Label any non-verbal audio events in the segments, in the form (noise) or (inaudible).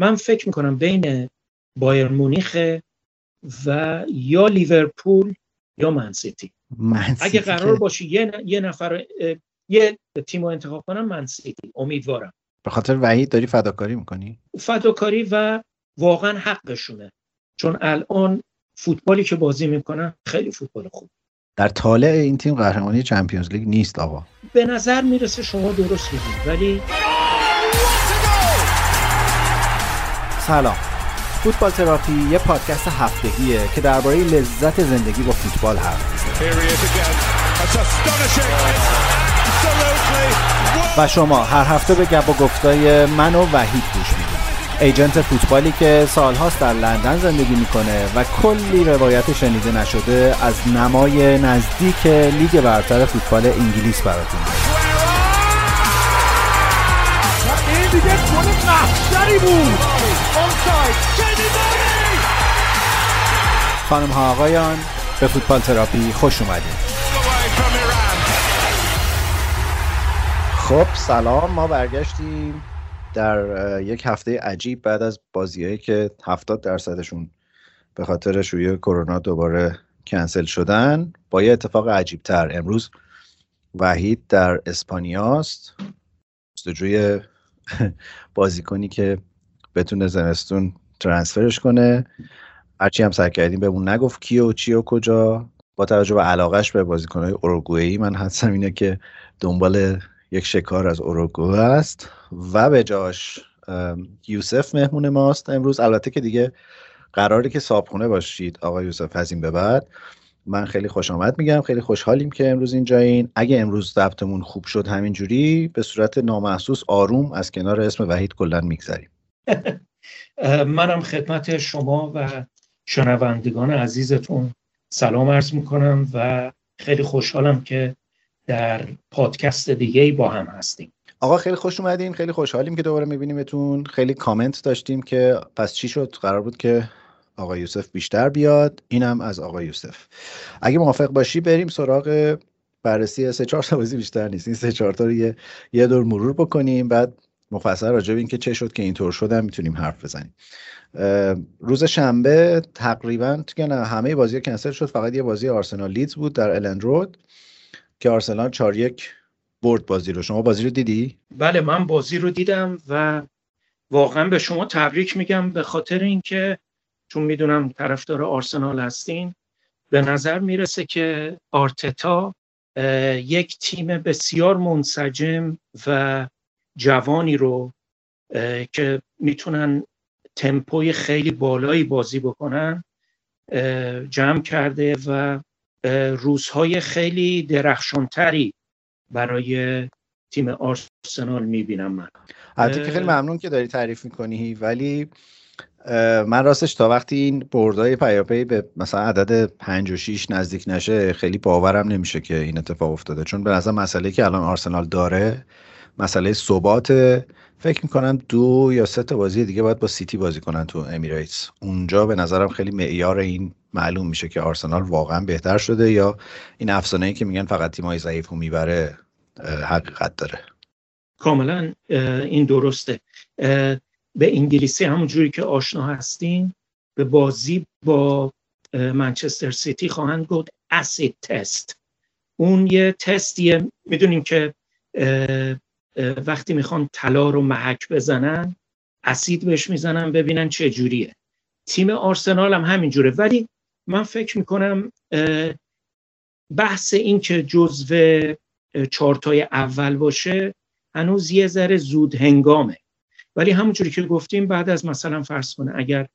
من فکر می‌کنم بین بایر مونیخ و یا لیورپول یا منسیتی اگه قرار باشه یه, یه نفر یه تیم رو انتخاب کنم منسیتی امیدوارم. به خاطر وحید داری فداکاری می‌کنی؟ فداکاری و واقعا حقشونه. چون الان فوتبالی که بازی می‌کنن خیلی فوتبال خوب. در طالع این تیم قهرمانی چمپیونز لیگ نیست آقا. به نظر می‌رسه شما درست میگید ولی سلام. فوتبال تراپی یه پادکست هفتگیه که درباره لذت زندگی با فوتبال حرف و شما هر هفته به گپ و گفتای من و وحید گوش می‌دید. ایجنت فوتبالی که سالهاست در لندن زندگی می‌کنه و کلی روایت شنیده نشده از نمای نزدیک لیگ برتر فوتبال انگلیس براتون. خانم ها آقایان به فوتبال تراپی خوش اومدید خب سلام ما برگشتیم در یک هفته عجیب بعد از بازیهایی که 70 درصدشون به خاطر شویه کرونا دوباره کنسل شدن با یه اتفاق عجیب تر امروز وحید در اسپانیاست. جستجوی بازیکنی که بتونه زمستون ترانسفرش کنه. هرچی هم سر کردیم بهمون نگفت کی و چی و کجا. با توجه به علاقش به بازیکنهای اوروگوئه من حدسم اینه که دنبال یک شکار از اوروگو است. و به جاش یوسف مهمون ماست. امروز البته که دیگه قراره که صابخونه باشید آقا یوسف از این به بعد. من خیلی خوش آمد میگم خیلی خوشحالیم که امروز اینجایین. اگه امروز ضبطمون خوب شد همینجوری به صورت نامحسوس آروم از کنار اسم وحید کلا میگذریم. (laughs) منم خدمت شما و شنوندگان عزیزتون سلام عرض می‌کنم و خیلی خوشحالم که در پادکست دیگه با هم هستیم. آقا خیلی خوش اومدین خیلی خوشحالیم که دوباره میبینیمتون. خیلی کامنت داشتیم که پس چی شد؟ قرار بود که آقا یوسف بیشتر بیاد. اینم از آقا یوسف. اگه موافق باشی بریم سراغ بررسی سه چهار تا بازی بیشتر نیست. این سه چهار تا رو یه, یه دور مرور بکنیم. بعد مفصل راجع به اینکه چه شد که اینطور شدن می‌تونیم حرف بزنیم. روز شنبه تقریبا تو همه بازی کنسل شد. فقط یه بازی آرسنال لیدز بود در الند رود که آرسنال 4 یک برد بازی رو. شما بازی رو دیدی؟ بله من بازی رو دیدم و واقعا به شما تبریک میگم به خاطر اینکه چون می‌دونم طرفدار آرسنال هستین به نظر می‌رسه که آرتتا یک تیم بسیار منسجم و جوانی رو که می‌تونن تمپوی خیلی بالایی بازی بکنن جمع کرده و روزهای خیلی درخشانتری برای تیم آرسنال می‌بینم من. البته که خیلی ممنون که داری تعریف می‌کنی ولی من راستش تا وقتی این بردای پیاپی به مثلا عدد 5 و 6 نزدیک نشه خیلی باورم نمیشه که این اتفاق افتاده. چون به نظر مسئله که الان آرسنال داره مسئله ثبات فکر می‌کنم دو یا سه تا بازی دیگه باید با سیتی بازی کنن تو امیریتس. اونجا به نظرم خیلی معیار این معلوم میشه که آرسنال واقعا بهتر شده یا این افسانه ای که میگن فقط تیمای ضعیف رو می‌بره حقیقت داره. کاملا این درسته. به انگلیسی همونجوری که آشنا هستین به بازی با منچستر سیتی خواهند گفت اسید تست اون یه تستیه می‌دونیم که وقتی می‌خوان طلا رو محک بزنن اسید بهش می‌زنن ببینن چه جوریه. تیم آرسنال هم همینجوره ولی من فکر می‌کنم بحث این که جزو چارتای اول باشه هنوز یه ذره زود هنگامه. ولی همونجوری که گفتیم بعد از مثلا فرض کنه اگر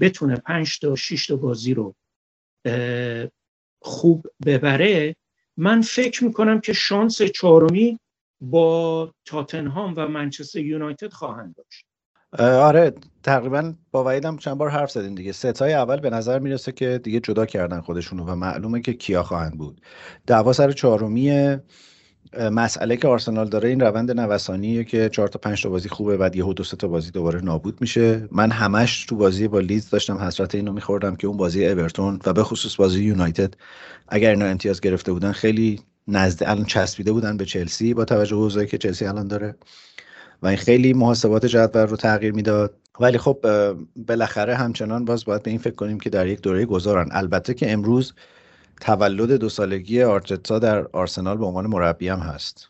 بتونه پنج تا شش تا بازی رو خوب ببره من فکر می‌کنم که شانس چهارمی با تاتنهام و منچستر یونایتد خواهند داشت. آره تقریبا با وحیدم چند بار حرف زدیم دیگه. ستای اول به نظر می‌رسه که دیگه جدا کردن خودشونو و معلومه که کیا خواهند بود. دعوا سر چهارمی مسئله که آرسنال داره این روند نوسانیه که چهار تا پنج تا بازی خوبه بعد یه دو تا بازی دوباره نابود میشه. من همش تو بازی با لیدز داشتم حسرت اینو میخوردم که اون بازی اورتون و به خصوص بازی یونایتد اگر اینا امتیاز گرفته بودن خیلی نزد الان چسبیده بودن به چلسی با توجه به که چلسی الان داره. و این خیلی محاسبات جدول رو تغییر می‌داد. ولی خب بالاخره همچنان باز باید به این فکر کنیم که در یک دوره گذارن. البته که امروز تولد دو سالگی آرتتا در آرسنال به عنوان مربی هم هست.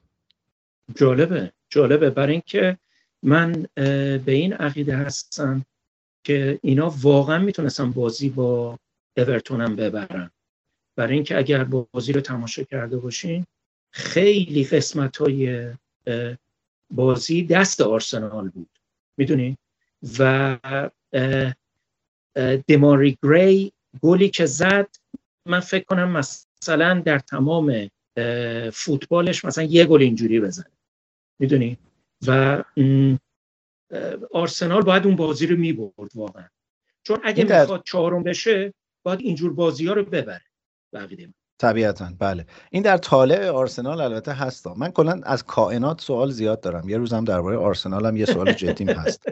جالبه جالبه. برای اینکه من به این عقیده هستم که اینا واقعا می‌تونستن بازی با اورتون هم ببرن. برای اینکه اگر بازی رو تماشا کرده باشین خیلی قسمت های بازی دست آرسنال بود. می‌دونی؟ و دماری گری گلی که زد من فکر کنم مثلا در تمام فوتبالش مثلا یه گل اینجوری بزنه. می‌دونی؟ و آرسنال باید اون بازی رو می‌برد واقعا. چون اگه می‌خواد چهارم بشه باید اینجور بازی ها رو ببره. بقیده طبیعتا. بله. این در طالع آرسنال البته هستا. من کلا از کائنات سوال زیاد دارم. یه روزم درباره آرسنال هم یه سوال جدیم (laughs) هست.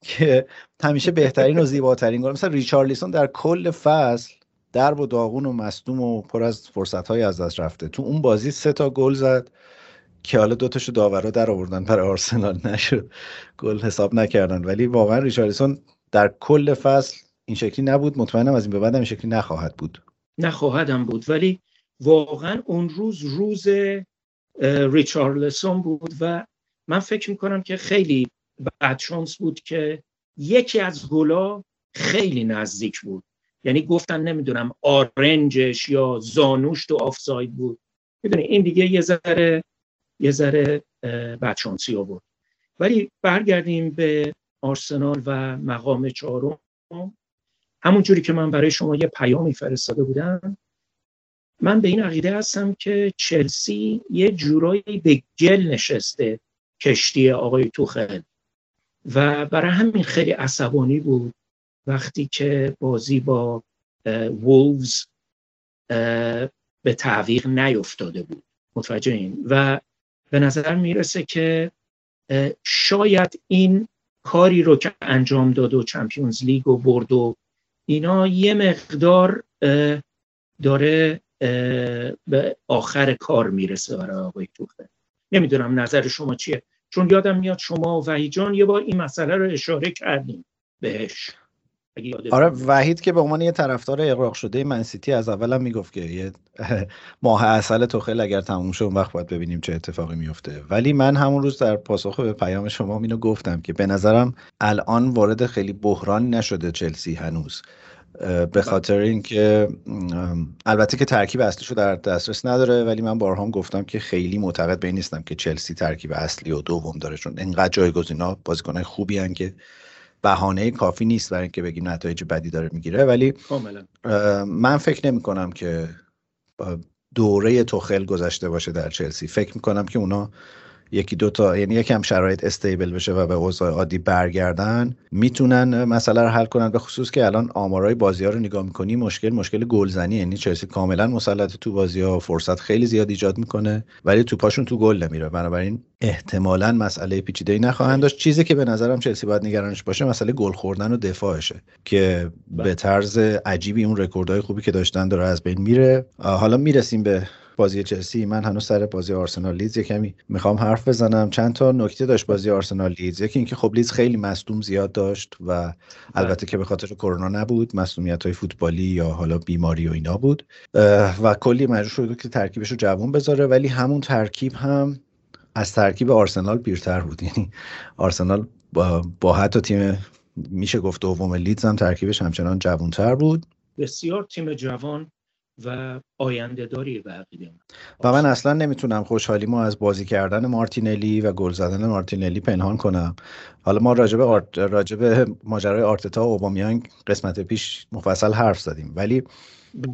که همیشه بهترین و زیباترین گل مثلا ریچارلیسون در کل فصل درب و داغون و مصدوم و پر از فرصت های از دست رفته. تو اون بازی سه تا گل زد که حالا دوتاشو داورا در آوردن برای آرسنال. (laughs) نشد. گل حساب نکردن. ولی واقعا ریچارلیسون در کل فصل این شکلی نبود. مطمئنم از این به بعد این شکلی نخواهد بود. نخواهدم بود. ولی واقعا اون روز روز ریچارلسون بود و من فکر می‌کنم که خیلی بدشانس بود که یکی از گلا خیلی نزدیک بود. یعنی گفتن نمی‌دونم آرنجش یا زانوش تو آفساید بود. می‌دونی این دیگه یه ذره یه ذره بدشانسی بود ولی برگردیم به آرسنال و مقام چهارم. همون جوری که من برای شما یه پیامی فرستاده بودم من به این عقیده هستم که چلسی یه جورایی به گل نشسته کشتی آقای توخل. و برای همین خیلی عصبانی بود. وقتی که بازی با وولفز به تعویق نیفتاده بود. متوجه این. و به نظر می‌رسه که شاید این کاری رو که انجام داد و چمپیونز لیگ و برد و اینا یه مقدار داره به آخر کار می‌رسه برای آقای توخه. نمی‌دونم نظر شما چیه. چون یادم میاد شما و وحید یه بار این مسئله رو اشاره کردیم بهش. آره وحید که به عنوان یه طرفدار اقراق شده منسیتی از اولم می‌گفت که یه (laughs) ماه اصل توخل اگر تموم شد اون وقت باید ببینیم چه اتفاقی میفته. ولی من همون روز در پاسخ به پیام شما اینو گفتم که به نظرم الان وارد خیلی بحرانی نشده چلسی هنوز به خاطر اینکه البته که ترکیب اصلیشو در دسترس نداره ولی من بارها گفتم که خیلی معتقد به این نیستم که چلسی ترکیب اصلی و دوم داره چون انقدر جایگزینا بازیکنای خوبی هن که بهانه کافی نیست برای اینکه بگیم نتایج بدی داره می‌گیره ولی من فکر نمی کنم که دوره توخل گذشته باشه در چلسی. فکر می‌کنم که اونا یکی دو تا یعنی یکم شرایط stable بشه و به اوضاع عادی برگردن می‌تونن مسئله رو حل کنن به خصوص که الان آمارای بازی ها رو نگاه می‌کنی مشکل مشکل گلزنی یعنی چلسی کاملا مسلط تو بازی ها فرصت خیلی زیاد ایجاد می‌کنه ولی توپاشون تو گل نمیره بنابراین احتمالا مسئله پیچیده ای نخواهند داشت چیزی که به نظرم چلسی باید نگرانش باشه مسئله گل خوردن و دفاعشه که به. طرز عجیبی اون رکوردهای خوبی که داشتن داره از بین میره حالا می‌رسیم به بازی چلسی من هنوز سر بازی آرسنال لیدز کمی می‌خوام حرف بزنم. چند تا نکته داشت بازی آرسنال لیدز. یکی اینکه خب لیدز خیلی مصدوم زیاد داشت و البته که به خاطر کرونا نبود مصدومیت های فوتبالی یا حالا بیماری و اینا بود. و کلی مجبور شد که ترکیبش رو جوون بذاره ولی همون ترکیب هم از ترکیب آرسنال پیرتر بود. (laughs) یعنی آرسنال با, با حتی تیم میشه گفت دوم لیدز هم ترکیبش همچنان جوانتر بود. بسیار تیم جوان. و آینده داری به و من اصلا نمی‌تونم خوشحالیمو از بازی کردن مارتینلی و گل زدن مارتینلی پنهان کنم. حالا ما راجب آرت... راجب ماجرای آرتتا و اوبامیانگ قسمت پیش مفصل حرف زدیم. ولی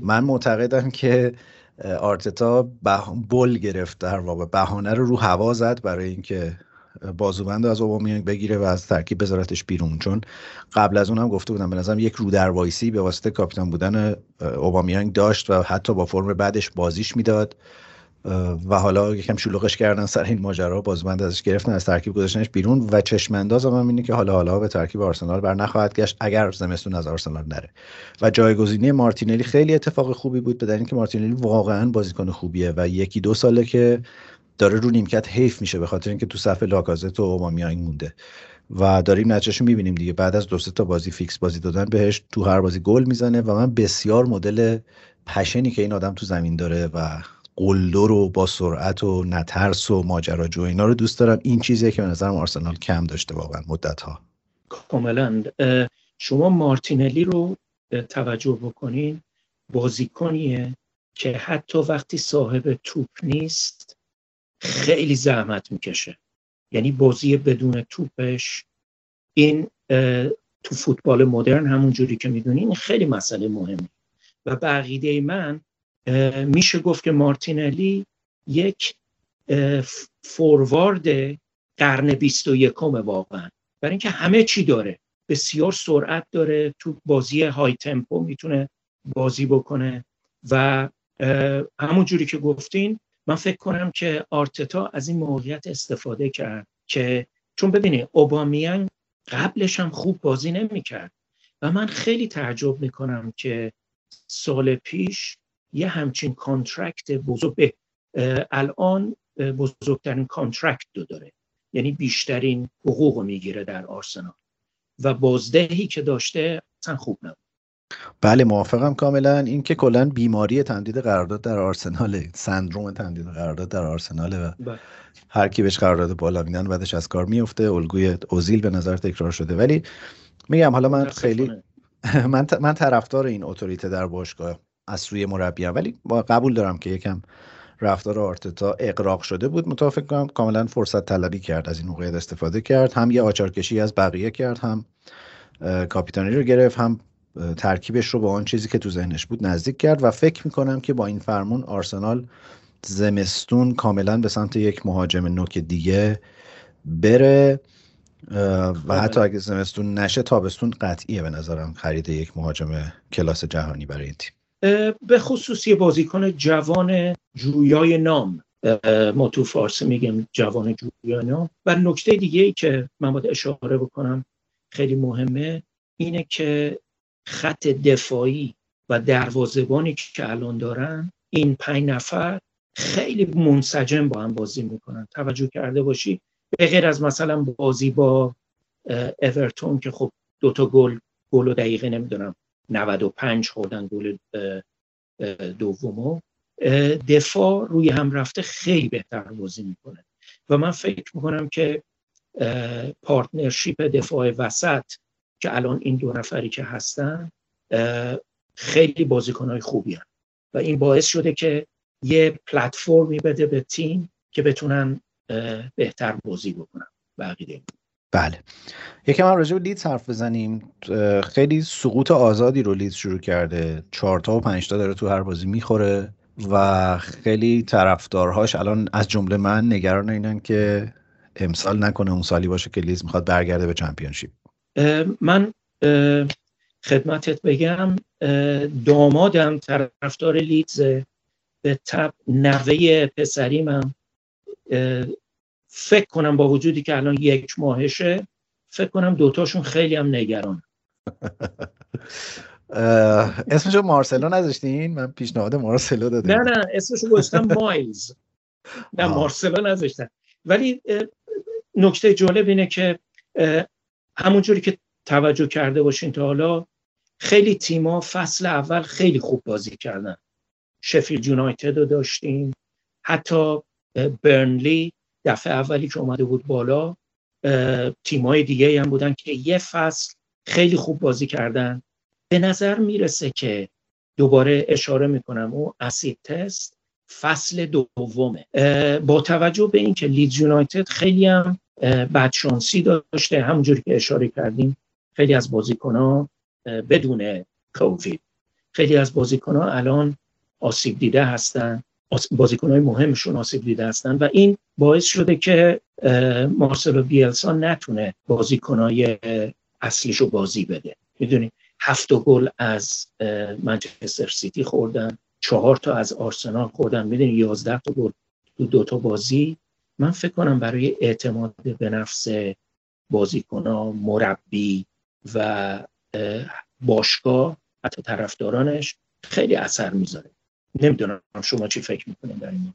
من معتقدم که آرتتا بل گرفت در واقع. بهانه رو رو هوا زد برای اینکه بازوبند از اوبامیانگ بگیره و از ترکیب بذارتش بیرون. چون قبل از اونم گفته بودم به نظرم یک رو وایسی به واسطه کاپیتان بودن اوبامیانگ داشت و حتی با فرم بعدش بازیش می‌داد. و حالا یکم شلوغش کردن سر این ماجرا بازوبند ازش گرفتن از ترکیب گذاشتنش بیرون. و چشم انداز هم اینه که حالا حالا به ترکیب آرسنال بر نخواهد گشت اگر زمستون از آرسنال نره. و جایگزینی مارتینلی خیلی اتفاق خوبی بود به اینکه مارتینلی واقعا بازیکن خوبیه و یکی دو ساله که داره رو نیمکت حیف میشه به خاطر اینکه تو صف لاکازت و اوبامیانگ مونده. و داریم نتیجهش می‌بینیم دیگه. بعد از دو تا بازی فیکس بازی دادن بهش تو هر بازی گل می‌زنه و من بسیار مدل پشنی که این آدم تو زمین داره و قلدر و با سرعت و نترس و ماجراجو اینا رو دوست دارم. این چیزیه که به نظرم آرسنال کم داشته واقعا مدت ها کاملا شما مارتینلی رو توجه بکنین بازیکنیه که حتی وقتی صاحب توپ نیست خیلی زحمت می‌کشه. یعنی بازی بدون توپش این تو فوتبال مدرن همون جوری که می‌دونین خیلی مسئله مهمه. و بقیده من میشه گفت که مارتینلی یک فوروارد قرن بیست و یکم واقعا. برای اینکه همه چی داره. بسیار سرعت داره. تو بازی های تمپو می‌تونه بازی بکنه. و همون جوری که گفتین من فکر کنم که آرتتا از این موقعیت استفاده کرد که چون ببینید اوبامیان قبلش هم خوب بازی نمی‌کرد و من خیلی تعجب می‌کنم که سال پیش یه همچین contract بزرگ الان بزرگترین contract رو داره. یعنی بیشترین حقوق رو می‌گیره در آرسنال. و بازدهی که داشته اصلا خوب نبود. بله موافقم کاملا. این که کلا بیماری تمدید قرارداد در آرسنال سندروم تمدید قرارداد در آرسناله و بله. هر کی بهش قرارداد بالا میدن بعدش از کار میفته. الگوی اوزیل به نظر تکرار شده. ولی میگم حالا من خیلی (laughs) من من طرفدار این اتوریته در باشگاه از سوی مربی ولی با قبول دارم که یکم رفتار آرتتا اقراق شده بود. متفق کنم کاملا فرصت طلبی کرد از این موقعیت استفاده کرد. هم یه آچارکشی از بقیه کرد هم کاپیتانی رو گرفت هم ترکیبش رو با آن چیزی که تو ذهنش بود نزدیک کرد و فکر می‌کنم که با این فرمون آرسنال زمستون کاملا به سمت یک مهاجم نوک دیگه بره و حتی اگه زمستون نشه تابستون قطعیه به نظرم خرید یک مهاجم کلاس جهانی برای این تیم. به خصوص یه بازیکن جوان جویای نام. ما تو فارسی میگیم جوان جویای نام. و نکته دیگه ای که من باید اشاره بکنم خیلی مهمه اینه که خط دفاعی و دروازبانی که الان دارن این پنج نفر خیلی منسجم با هم بازی می‌کنن. توجه کرده باشی به غیر از مثلا بازی با اورتون که خب دوتا گل گل و دقیقه نمی‌دونم 95 خوردن گل دومو. دفاع روی هم رفته خیلی بهتر بازی می‌کنه. و من فکر می‌کنم که partnership دفاع وسط که الان این دو نفری که هستن خیلی بازیکنهای خوبی هن. و این باعث شده که یه پلتفرمی بده به تیم که بتونن بهتر بازی بکنن به عقیده بله. یکم هم راجع به لیدز حرف بزنیم. خیلی سقوط آزادی رو لیدز شروع کرده. چهارتا و پنجتا داره تو هر بازی می‌خوره و خیلی طرفدارهاش الان از جمله من نگران اینن که امسال نکنه اون سالی باشه که لیدز می‌خواد برگرده به چمپیونشیپ. من خدمتت بگم دامادم طرفدار لیدز به تب نوه پسریمم فکر کنم با وجودی که الان یک ماهشه فکر کنم دوتاشون خیلی هم نگران. اسمشو مارسلو نذاشتین؟ من پیشنهاد مارسلو دادم. نه نه اسمشو گذاشتم مایلز. نه مارسلو نذاشتم. ولی نکته جالب اینه که همونجوری که توجه کرده باشین تا حالا خیلی تیما فصل اول خیلی خوب بازی کردن. شفیل یونایتد رو داشتیم. حتی برنلی دفعه اولی که اومده بود بالا تیمای دیگه هم بودن که یه فصل خیلی خوب بازی کردن. به نظر می‌رسه که دوباره اشاره می‌کنم او اسید تست فصل دومه. با توجه به اینکه لیدز یونایتد خیلی هم بدشانسی داشته. همونجوری که اشاره کردیم خیلی از بازیکن بدون کووید. خیلی از بازیکن الان آسیب دیده هستن. بازیکن های مهمشون آسیب دیده هستن و این باعث شده که مارسلو بیلسا نتونه بازیکنهای اصلیش رو بازی بده. می‌دونی؟ هفت گل از منچستر سیتی خوردن چهار تا از آرسنال خوردن. می‌دونی؟ یازده تا گل دو تا بازی من فکر کنم برای اعتماد به نفس بازیکنها مربی و باشگاه حتی طرفدارانش خیلی اثر می‌ذاره. نمی‌دونم شما چی فکر می‌کنید در این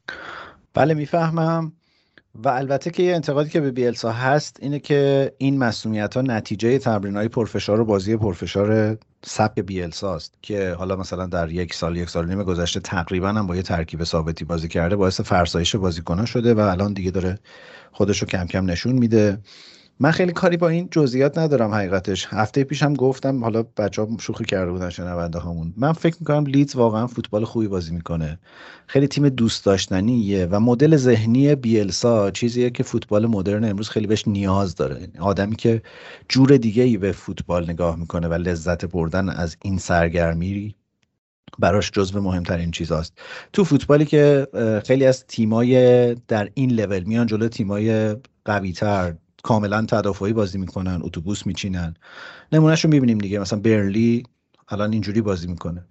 بله می‌فهمم. و البته که یه انتقادی که به بیلسا هست اینه که این مسئولیت ها نتیجه تمرین های پرفشار و بازی پرفشار سبک بیلسا است که حالا مثلا در یک سال یک سال نیم گذشته تقریبا هم با یه ترکیب ثابتی بازی کرده باعث فرسایش بازیکنان شده و الان دیگه داره خودش رو کم کم نشون میده. من خیلی کاری با این جزئیات ندارم حقیقتش. هفته پیش هم گفتم حالا بچه ها شوخی کرده بودن شنونده هامون من فکر می‌کنم لیدز واقعا فوتبال خوبی بازی می‌کنه. خیلی تیم دوست داشتنیه و مدل ذهنی بیلسا چیزیه که فوتبال مدرن امروز خیلی بهش نیاز داره. آدمی که جور دیگه ای به فوتبال نگاه می‌کنه و لذت بردن از این سرگرمی براش جزو مهمترین چیزاست. تو فوتبالی که خیلی از تیمای در این لول میان جلو تیمای قویتر کاملا تدافعی بازی می‌کنن اتوبوس میچینن. نمونهش رو می‌بینیم دیگه. مثلا برلی الان اینجوری بازی می‌کنه.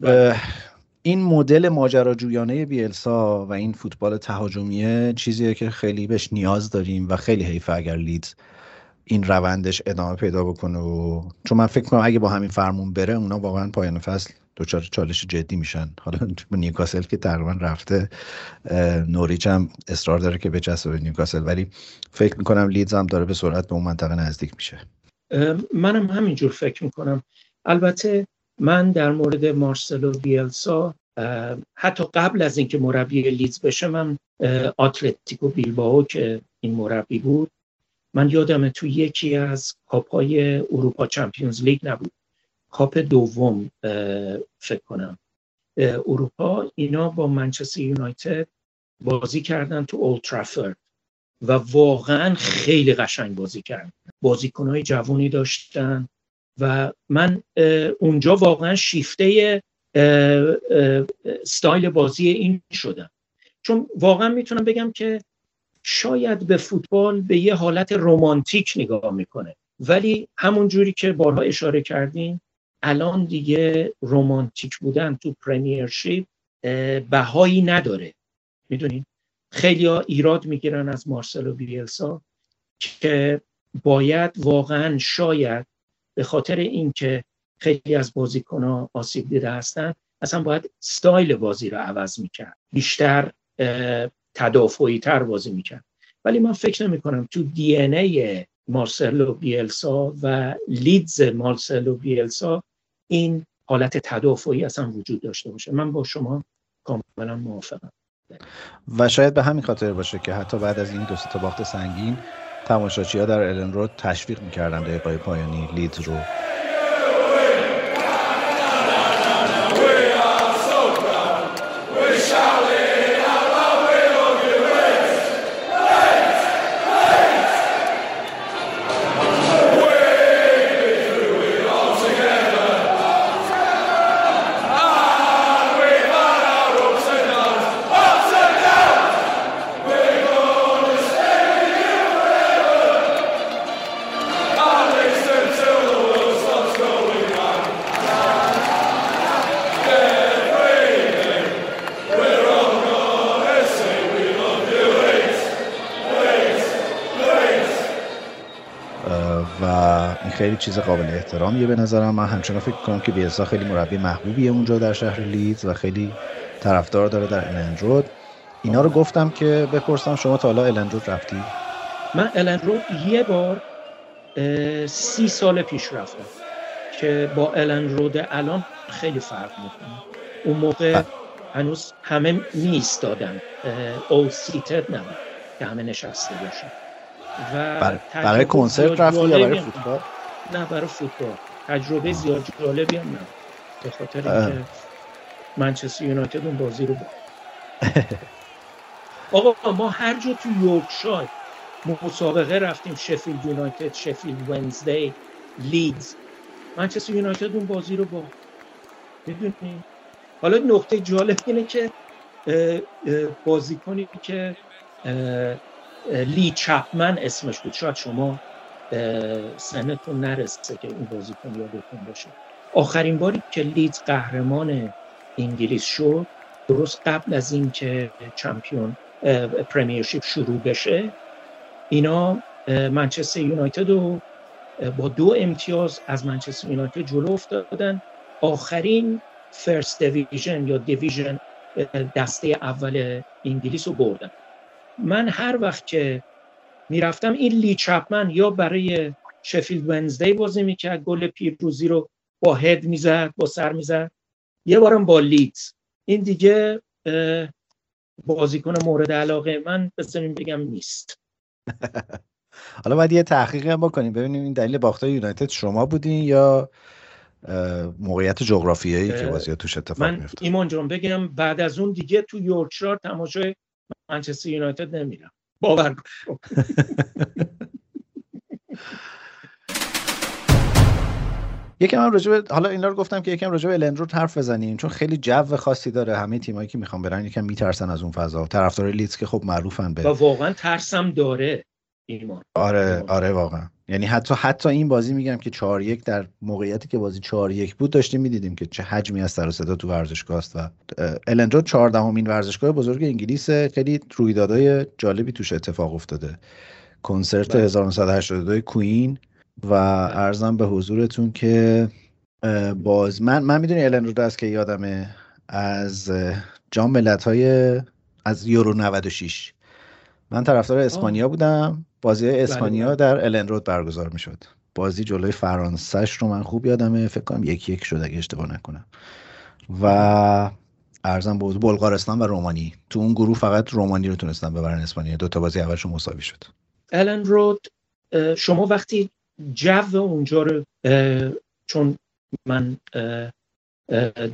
بله. این مدل ماجراجویانه بیلسا و این فوتبال تهاجمیه چیزیه که خیلی بهش نیاز داریم و خیلی حیفه اگر لیدز این روندش ادامه پیدا بکنه و چون من فکر کنم اگه با همین فرمون بره اونا واقعا پایان فصل دچار چالش جدی میشن. حالا (laughs) نیوکاسل که تقریبا رفته نوریچ هم اصرار داره که بچسبه به نیوکاسل. ولی فکر می‌کنم لیدز هم داره به سرعت به اون منطقه نزدیک میشه. منم همینجور فکر می‌کنم. البته من در مورد مارسلو بیلسا حتی قبل از اینکه مربی لیدز بشه من آتلتیکو بیلباو که این مربی بود من یادم تو یکی از کاپای اروپا چمپیونز لیگ نبود. کاپ دوم فکر کنم. اروپا اینا با منچستر یونایتد بازی کردن تو اولترافورد و واقعا خیلی قشنگ بازی کردن. بازیکنهای جوانی داشتن و من اونجا واقعا شیفته ستایل بازی این شدم. چون واقعا می‌تونم بگم که شاید به فوتبال به یه حالت رومانتیک نگاه می‌کنه. ولی همون جوری که بارها اشاره کردیم الان دیگه رومانتیک بودن تو پرمیرشیپ بهایی نداره. می‌دونین خیلی ها ایراد می‌گیرن از مارسلو بیلسا که باید واقعا شاید به خاطر اینکه خیلی از بازیکن ها آسیب دیده هستن اصلا باید ستایل بازی رو عوض می‌کرد. بیشتر تدافعی تر بازی می‌کرد. ولی من فکر نمی کنم تو دی ای مارسلو بیلسا و لیدز مارسلو بیلسا این حالت تدافعی اصلا وجود داشته باشه. من با شما کاملا موافقم. و شاید به همین خاطر باشه که حتی بعد از این دو تا باخت سنگین تماشاچی در الن رو تشویق می‌کردن دقیقه پایانی لیدز رو خیلی چیز قابل احترامیه به نظرم. من همچنان فکر کنم که بیلسا خیلی مربی محبوبیه اونجا در شهر لیدز و خیلی طرفدار داره در الندرود اینا رو گفتم که بپرسم شما تا حالا الندرود رفتی؟ من الندرود یه بار سی سال پیش رفتم که با الندرود الان خیلی فرق می‌کنه. اون موقع هنوز همه میستادن اول سیتد نبود که همه نشسته باشن. و برای کنسرت رفتی یا برای فوتبال؟ نه برای فوتبال. تجربه زیاد جالبی هم نه. به خاطر اینکه منچستر یونایتد اون بازی رو با (laughs) آقا ما هر جا تو یورکشایر مسابقه رفتیم شفیلد یونایتد شفیلد ونزدی لیدز. منچستر یونایتد اون بازی رو با می‌دونی؟ حالا نقطه جالب اینه که بازیکنی که لی چپمن اسمش بود. شاید شما سنتون نرسه که این بازیکن یادتون باشه. آخرین باری که لیدز قهرمان انگلیس شد درست قبل از اینکه چمپیون پرمیرشیپ شروع بشه اینا منچستر یونایتد رو با دو امتیاز از منچستر یونایتد جلو افتادن. آخرین فرست دیویژن یا دیویژن دسته اول انگلیس رو بردن. من هر وقت که می‌رفتم این لی چپمن یا برای شفیلد ونزدی بازی می‌کرد گل پیروزی رو با هد می‌زد با سر می‌زد. یه بارم با لیدز. این دیگه بازیکن مورد علاقه من بزنیم بگم نیست. (laughs) حالا باید یه تحقیقی هم بکنیم. ببینیم این دلیل باختای یونایتد شما بودین یا موقعیت جغرافیایی که بازی توش اتفاق من ایمان جان بگم بعد از اون دیگه تو یورکشار تماشای منچستر یونایتد نمیرم. باور (laughs) یکم هم راجب حالا اینا رو گفتم که یکم راجب الندرو حرف بزنیم چون خیلی جو خاصی داره همه تیمایی که می‌خوان برن یکم میترسن از اون فضا. طرفدار لیدز که خب معروفن به و واقعا ترسم داره. ایمان آره آره واقعا. یعنی حتی حتی این بازی میگم که 4 1 در موقعیتی که بازی 4 1 بود داشتیم می‌دیدیم که چه حجمی از سر و صدا تو ورزشگاه است و الندرو 14 امین ورزشگاه بزرگ انگلیس خیلی رویدادهای جالبی توش اتفاق افتاده. کنسرت 1982 بله. کوین و ارزم به حضورتون که باز من من می‌دونی الندرو از که یادمه از جام ملت های از یورو 96 من طرفدار اسپانیا بودم. بازی بله، اسپانیا بله. در الندرود برگزار می‌شد. بازی جلوی فرانسهش رو من خوب یادمه فکر کنم یکی یک شد اگه اشتباه نکنم. و ارزم بود بلغارستان و رومانی. تو اون گروه فقط رومانی رو تونستن ببرن اسپانیا. دو تا بازی اولشون مساوی شد. الن رود شما وقتی جو اونجا رو چون من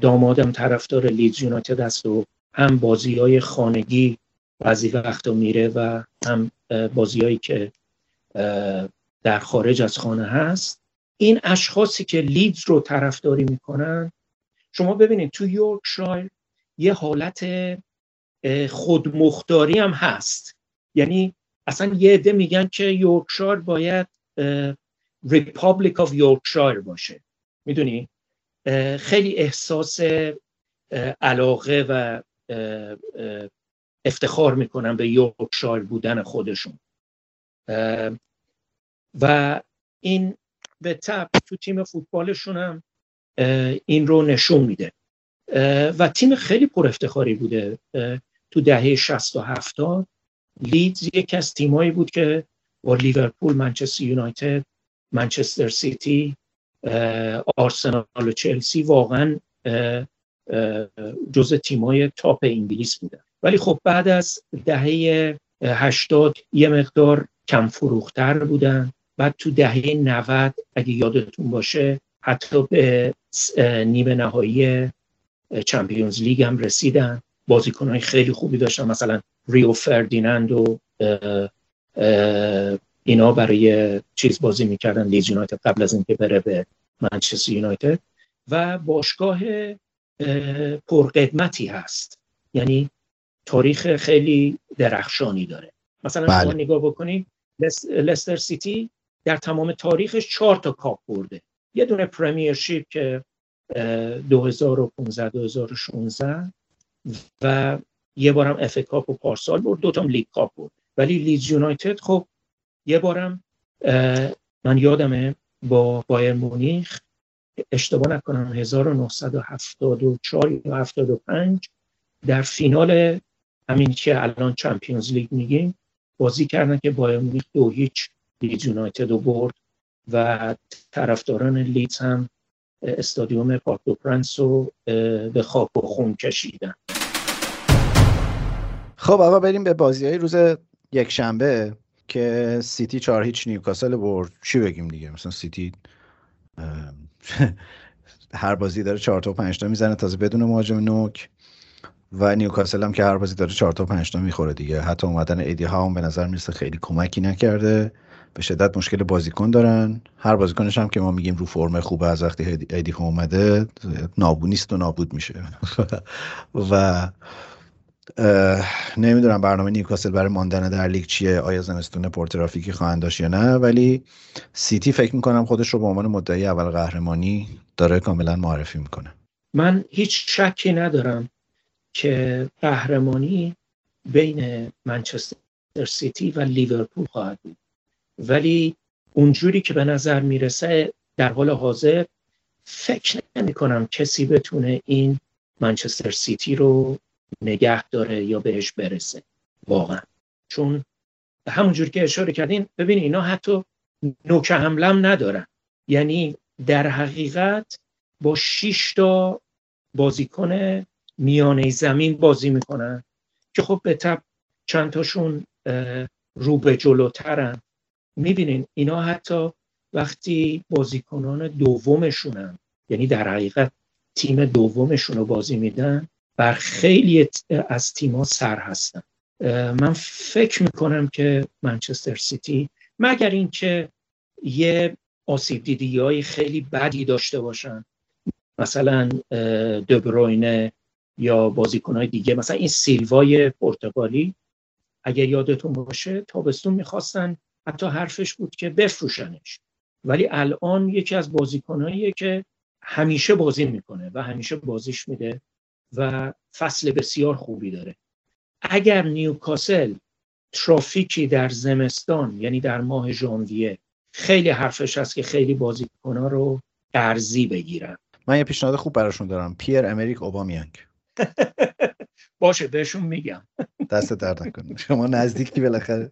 دامادم طرفدار لیدز یونایتد است و هم بازی های خانگی بعضی وقتا میره و هم بازیهایی که در خارج از خانه هست. این اشخاصی که لیدز رو طرفداری می‌کنن شما ببینید تو یورکشایر یه حالت خودمختاری هم هست. یعنی اصلا یه عده میگن که یورکشایر باید Republic of Yorkshire باشه. می‌دونی؟ خیلی احساس علاقه و افتخار می‌کنن به یورکشایر بودن خودشون. و این به تبع تو تیم فوتبالشون هم این رو نشون میده. و تیم خیلی پر افتخاری بوده. تو دهه 60 و 70 لیدز یک از تیمایی بود که با لیورپول منچستر یونایتد منچستر سیتی آرسنال و چلسی واقعا جز تیمای top انگلیس بودن. ولی خب بعد از دهه هشتاد یه مقدار کم فروختر بودن. بعد تو دهه 90 اگه یادتون باشه حتی به نیمه نهایی چمپیونز لیگ هم رسیدن. بازیکنهای خیلی خوبی داشتن مثلا ریو فردیناند و اینا برای چیز بازی می‌کردن. لیز یونایتد قبل از اینکه بره به منچستر یونایتد. و باشگاه پرقدمتی هست. یعنی تاریخ خیلی درخشانی داره. مثلا بله. شما نگاه بکنید لستر سیتی در تمام تاریخش چهار تا کاپ برده. یه دونه Premiership که 2015 2016 و یه بارم FA Cup و پارسال برد دو تا League Cup برد. ولی لیدز یونایتد خب یه بارم من یادمه با بایر مونیخ اشتباه نکنم 1974 یا 75 در فینال همین که الان Champions League میگیم بازی کردن که بایر مونیخ دو هیچ لیدز یونایتد رو برد و طرفداران لیدز هم استادیوم پارک پرنس رو به خاک و خون کشیدن. خب آقا بریم به بازی های روز یک شنبه که سیتی چهار هیچ نیوکاسل برد. چی بگیم دیگه؟ مثلا سیتی (laughs) هر بازی داره چهار تا پنج تا می‌زنه تازه بدون مهاجم نوک. و نیوکاسل هم که هر بازی داره 4 تا 5 تا می‌خوره دیگه. حتی اومدن ایدی ها هم به نظر می‌رسه خیلی کمکی نکرده. به شدت مشکل بازیکن دارن. هر بازیکنش هم که ما میگیم رو فرم خوبه از وقتی ایدی ها اومده نابود نیست و نابود میشه. (laughs) و نمی‌دونم برنامه نیوکاسل برای ماندن در لیگ چیه آیا زمستون پرترافیکی خواهند داشت یا نه. ولی سیتی فکر می‌کنم خودش رو به عنوان مدعی اول قهرمانی داره کاملا معرفی می‌کنه. من هیچ شکی ندارم که قهرمانی بین منچستر سیتی و لیورپول خواهد بود. ولی اونجوری که به نظر می‌رسه در حال حاضر فکر نمی کنم کسی بتونه این منچستر سیتی رو نگه داره یا بهش برسه. واقعا. چون همونجور که اشاره کردین ببین اینا حتی نوک حملم ندارن. یعنی در حقیقت با 6 تا بازیکن میانه زمین بازی می‌کنن که خب به تب چند تاشون رو به جلوترن. می‌بینین اینا حتی وقتی بازیکنان دومشونن یعنی در حقیقت تیم دومشون رو بازی میدن بر خیلی از تیما سر هستن. من فکر می‌کنم که منچستر سیتی مگر اینکه یه آسیب دیدی های خیلی بدی داشته باشن. مثلا دبروینه یا بازیکنهای دیگه. مثلا این سیلوای پرتغالی اگر یادتون باشه تابستون می‌خواستن حتی حرفش بود که بفروشنش. ولی الان یکی از بازیکنهاییه که همیشه بازی می‌کنه و همیشه بازیش میده و فصل بسیار خوبی داره. اگر نیوکاسل ترافیکی در زمستان یعنی در ماه ژانویه خیلی حرفش هست که خیلی بازیکنها رو قرضی بگیرن. من یه پیشنهاد خوب براشون دارم. پیر امریک اوبامیانگ. (laughs) باشه بهشون میگم. دست درد نکنه. شما نزدیکی بالاخره.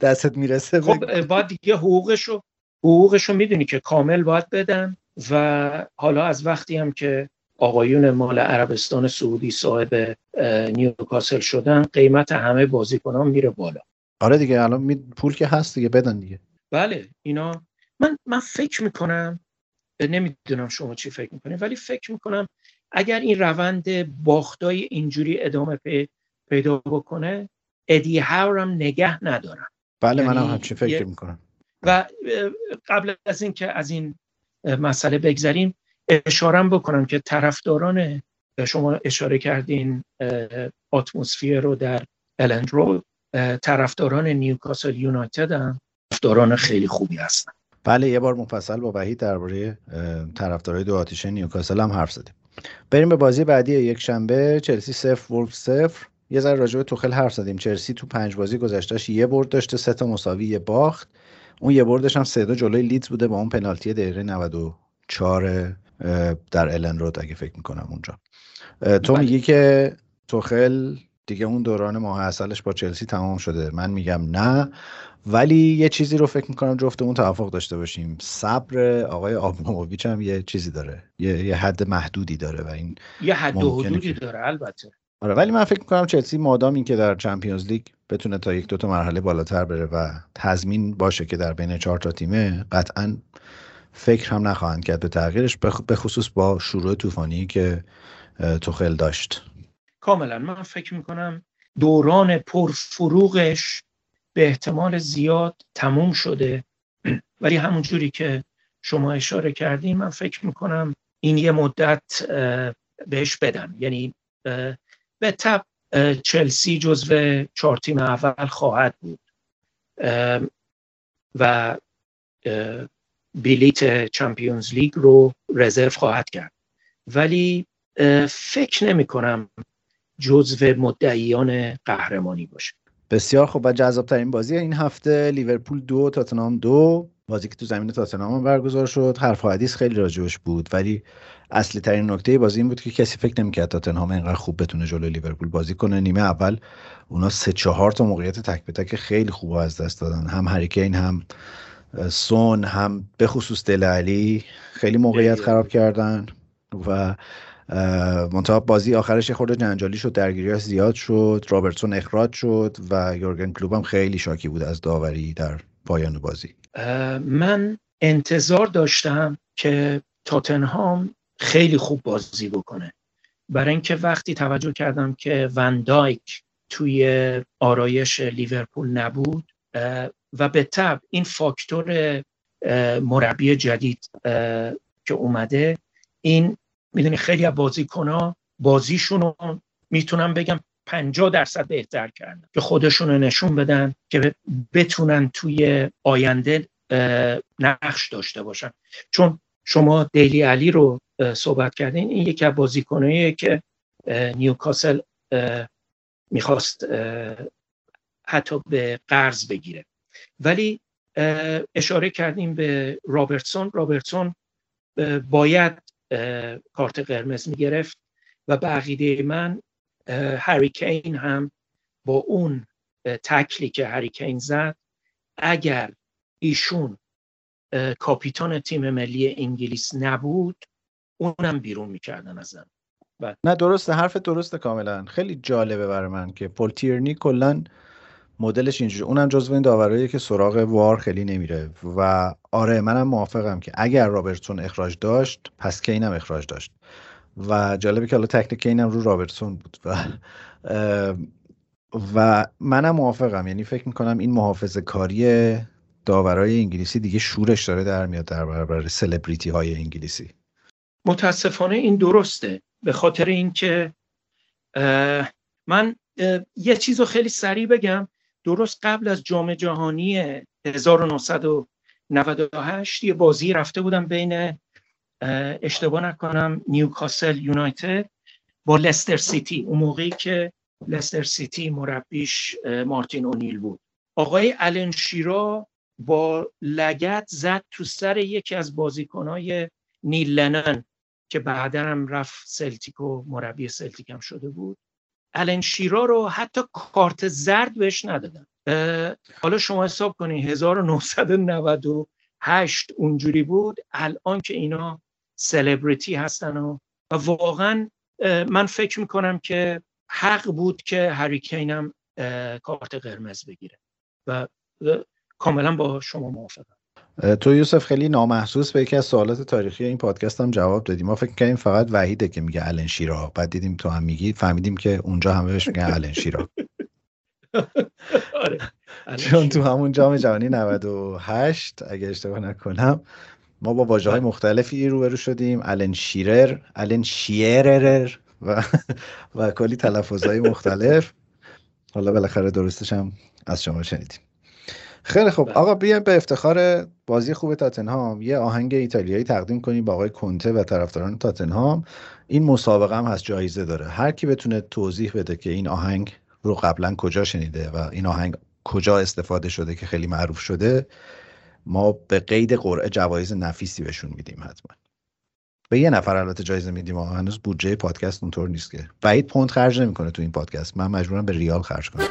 دستت می‌رسه خب باید دیگه حقوقشو حقوقشو می‌دونی که کامل باید بدن و حالا از وقتی هم که آقایون مال عربستان سعودی صاحب نیوکاسل شدن قیمت همه بازیکنان میره بالا. آره دیگه الان پول که هست دیگه بدن دیگه. بله اینا من من فکر می‌کنم نمی‌دونم شما چی فکر می‌کنید ولی فکر می‌کنم اگر این روند باختای اینجوری ادامه پیدا بکنه ادی هاورم نگه ندارم. بله یعنی منم همچین فکر می‌کنم. و قبل از اینکه از این مسئله بگذریم اشارم بکنم که طرفداران شما اشاره کردین اتمسفیر رو در الند رو طرفداران نیوکاسل یونایتد هم طرفداران خیلی خوبی هستن. بله یه بار مفصل با وحید درباره طرفدارای دو آتیشه نیوکاسل هم حرف زدیم. بریم به بازی بعدی یک شنبه چلسی صفر ولف صفر. یه ذره راجع به توخل حرف زدیم. چلسی تو پنج بازی گذشتهش یه برد داشته سه تا مساوی یه باخت. اون یه بردش هم سه دو جلوی لیدز بوده با اون پنالتی دقیقه 94 در الن رود اگه فکر می‌کنم اونجا. تو بله. میگی که توخل دیگه اون دوران ماه اصلش با چلسی تمام شده. من میگم نه. ولی یه چیزی رو فکر می‌کنم جفتمون توافق داشته باشیم. صبر آقای آبراموویچ هم یه چیزی داره. یه, یه حد محدودی داره و این یه حد و حدودی داره البته. آره ولی من فکر می‌کنم چلسی مادام این که در چمپیونز لیگ بتونه تا یک دو تا مرحله بالاتر بره و تضمین باشه که در بین چهار تا تیمه قطعا فکر هم نخواهند کرد به تغییرش به خصوص با شروع طوفانی که توخل داشت. کاملا. من فکر می‌کنم دوران پرفروغش به احتمال زیاد تموم شده. ولی همونجوری که شما اشاره کردیم من فکر می‌کنم این یه مدت بهش بدم. یعنی به تب چلسی جزو چهار تیم اول خواهد بود. و بلیت چمپیونز لیگ رو رزرو خواهد کرد. ولی فکر نمی کنم جزو مدعیان قهرمانی باشه. بسیار خوب و جذاب ترین بازی این هفته. لیورپول دو تاتنام دو. بازی که تو زمین تاتنهام برگزار شد. حرف و حدیث خیلی راجبش بود. ولی اصلی ترین نکته بازی این بود که کسی فکر نمی‌کرد تاتنهام اینقدر خوب بتونه جلوی لیورپول بازی کنه. نیمه اول اونا سه چهار تا موقعیت تک به تک خیلی خوب از دست دادن. هم هریکین هم سون هم به خصوص دل علی خیلی موقعیت خراب کردن و منتها بازی آخرش خورده جنجالی شد درگیری زیاد شد رابرتسون اخراج شد و یورگن کلوب هم خیلی شاکی بود از داوری در پایان بازی. من انتظار داشتم که تاتنهام خیلی خوب بازی بکنه. برای اینکه وقتی توجه کردم که وندایک توی آرایش لیورپول نبود و به طب این فاکتور مربی جدید که اومده این می‌دونی خیلی از بازیکن ها بازیشون رو می‌تونم بگم 50 درصد بهتر کردن که خودشون رو نشون بدن که بتونن توی آینده نقش داشته باشن. چون شما دیلی علی رو صحبت کردین این یکی از بازیکناییه که نیوکاسل می‌خواست حتی به قرض بگیره. ولی اشاره کردیم به رابرتسون. رابرتسون باید کارت قرمز می‌گرفت و به عقیده من هری کین هم با اون تکلی که هریکین زد اگر ایشون کاپیتان تیم ملی انگلیس نبود اونم بیرون می‌کردن ازم. نه درسته حرف درسته کاملا. خیلی جالبه برای من که پول تیرنی کلا مدلش اینجوری اونم جزو این داورایی که سراغ وار خیلی نمیره. و آره منم موافقم که اگر رابرتسون اخراج داشت پس کینم اخراج داشت. و جالبه که حالا تکل کینم رو رابرتسون بود. و و منم موافقم. یعنی فکر می‌کنم این محافظه کاری داورای انگلیسی دیگه شورش داره در میاد در برابر سلبریتی های انگلیسی. متاسفانه این درسته. به خاطر اینکه من یه چیز رو خیلی سریع بگم. درست قبل از جام جهانی 1998 یه بازی رفته بودم بین اشتباه نکنم نیوکاسل یونایتد با لستر سیتی. اون موقعی که لستر سیتی مربیش مارتین اونیل بود. آقای الن شیرا با لگد زد تو سر یکی از بازیکنهای نیل لنن که بعدا هم رفت سلتیک و مربی سلتیک هم شده بود. الن شیرا رو حتی کارت زرد بهش ندادن. حالا شما حساب کنید 1998 اونجوری بود الان که اینا سلبریتی هستن و, و واقعا من فکر می‌کنم که حق بود که هریکین هم کارت قرمز بگیره. و کاملا با شما موافقم. تو یوسف خیلی نامحسوس به یکی از سوالات تاریخی این پادکست هم جواب دادیم ما فکر کردیم فقط وحیده که میگه الن شیرا بعد دیدیم تو هم میگی فهمیدیم که اونجا همه بهش میگن الن شیرا (laughs) آره. چون تو همون جام جهانی 98 اگه اشتباه نکنم ما با واژه های مختلفی روبرو شدیم. الن شیرر الن شیرر و (laughs) و کلی تلفظ های مختلف. حالا بالاخره درستش هم از شما شنیدیم. خیلی خوب. بله. آقا بیایم به افتخار بازی خوب تاتنهام. یه آهنگ ایتالیایی تقدیم کنیم با آقای کنته و طرفداران تاتنهام. این مسابقه هم هست جایزه داره. هر کی بتونه توضیح بده که این آهنگ رو قبلا کجا شنیده و این آهنگ کجا استفاده شده که خیلی معروف شده ما به قید قرعه جوایز نفیسی بهشون میدیم حتما. به یه نفر البته جایزه میدیم. هنوز بودجه پادکست اونطور نیست که. بعید پوند خرج نمی‌کنه تو این پادکست. من مجبورم به ریال خرج کنم.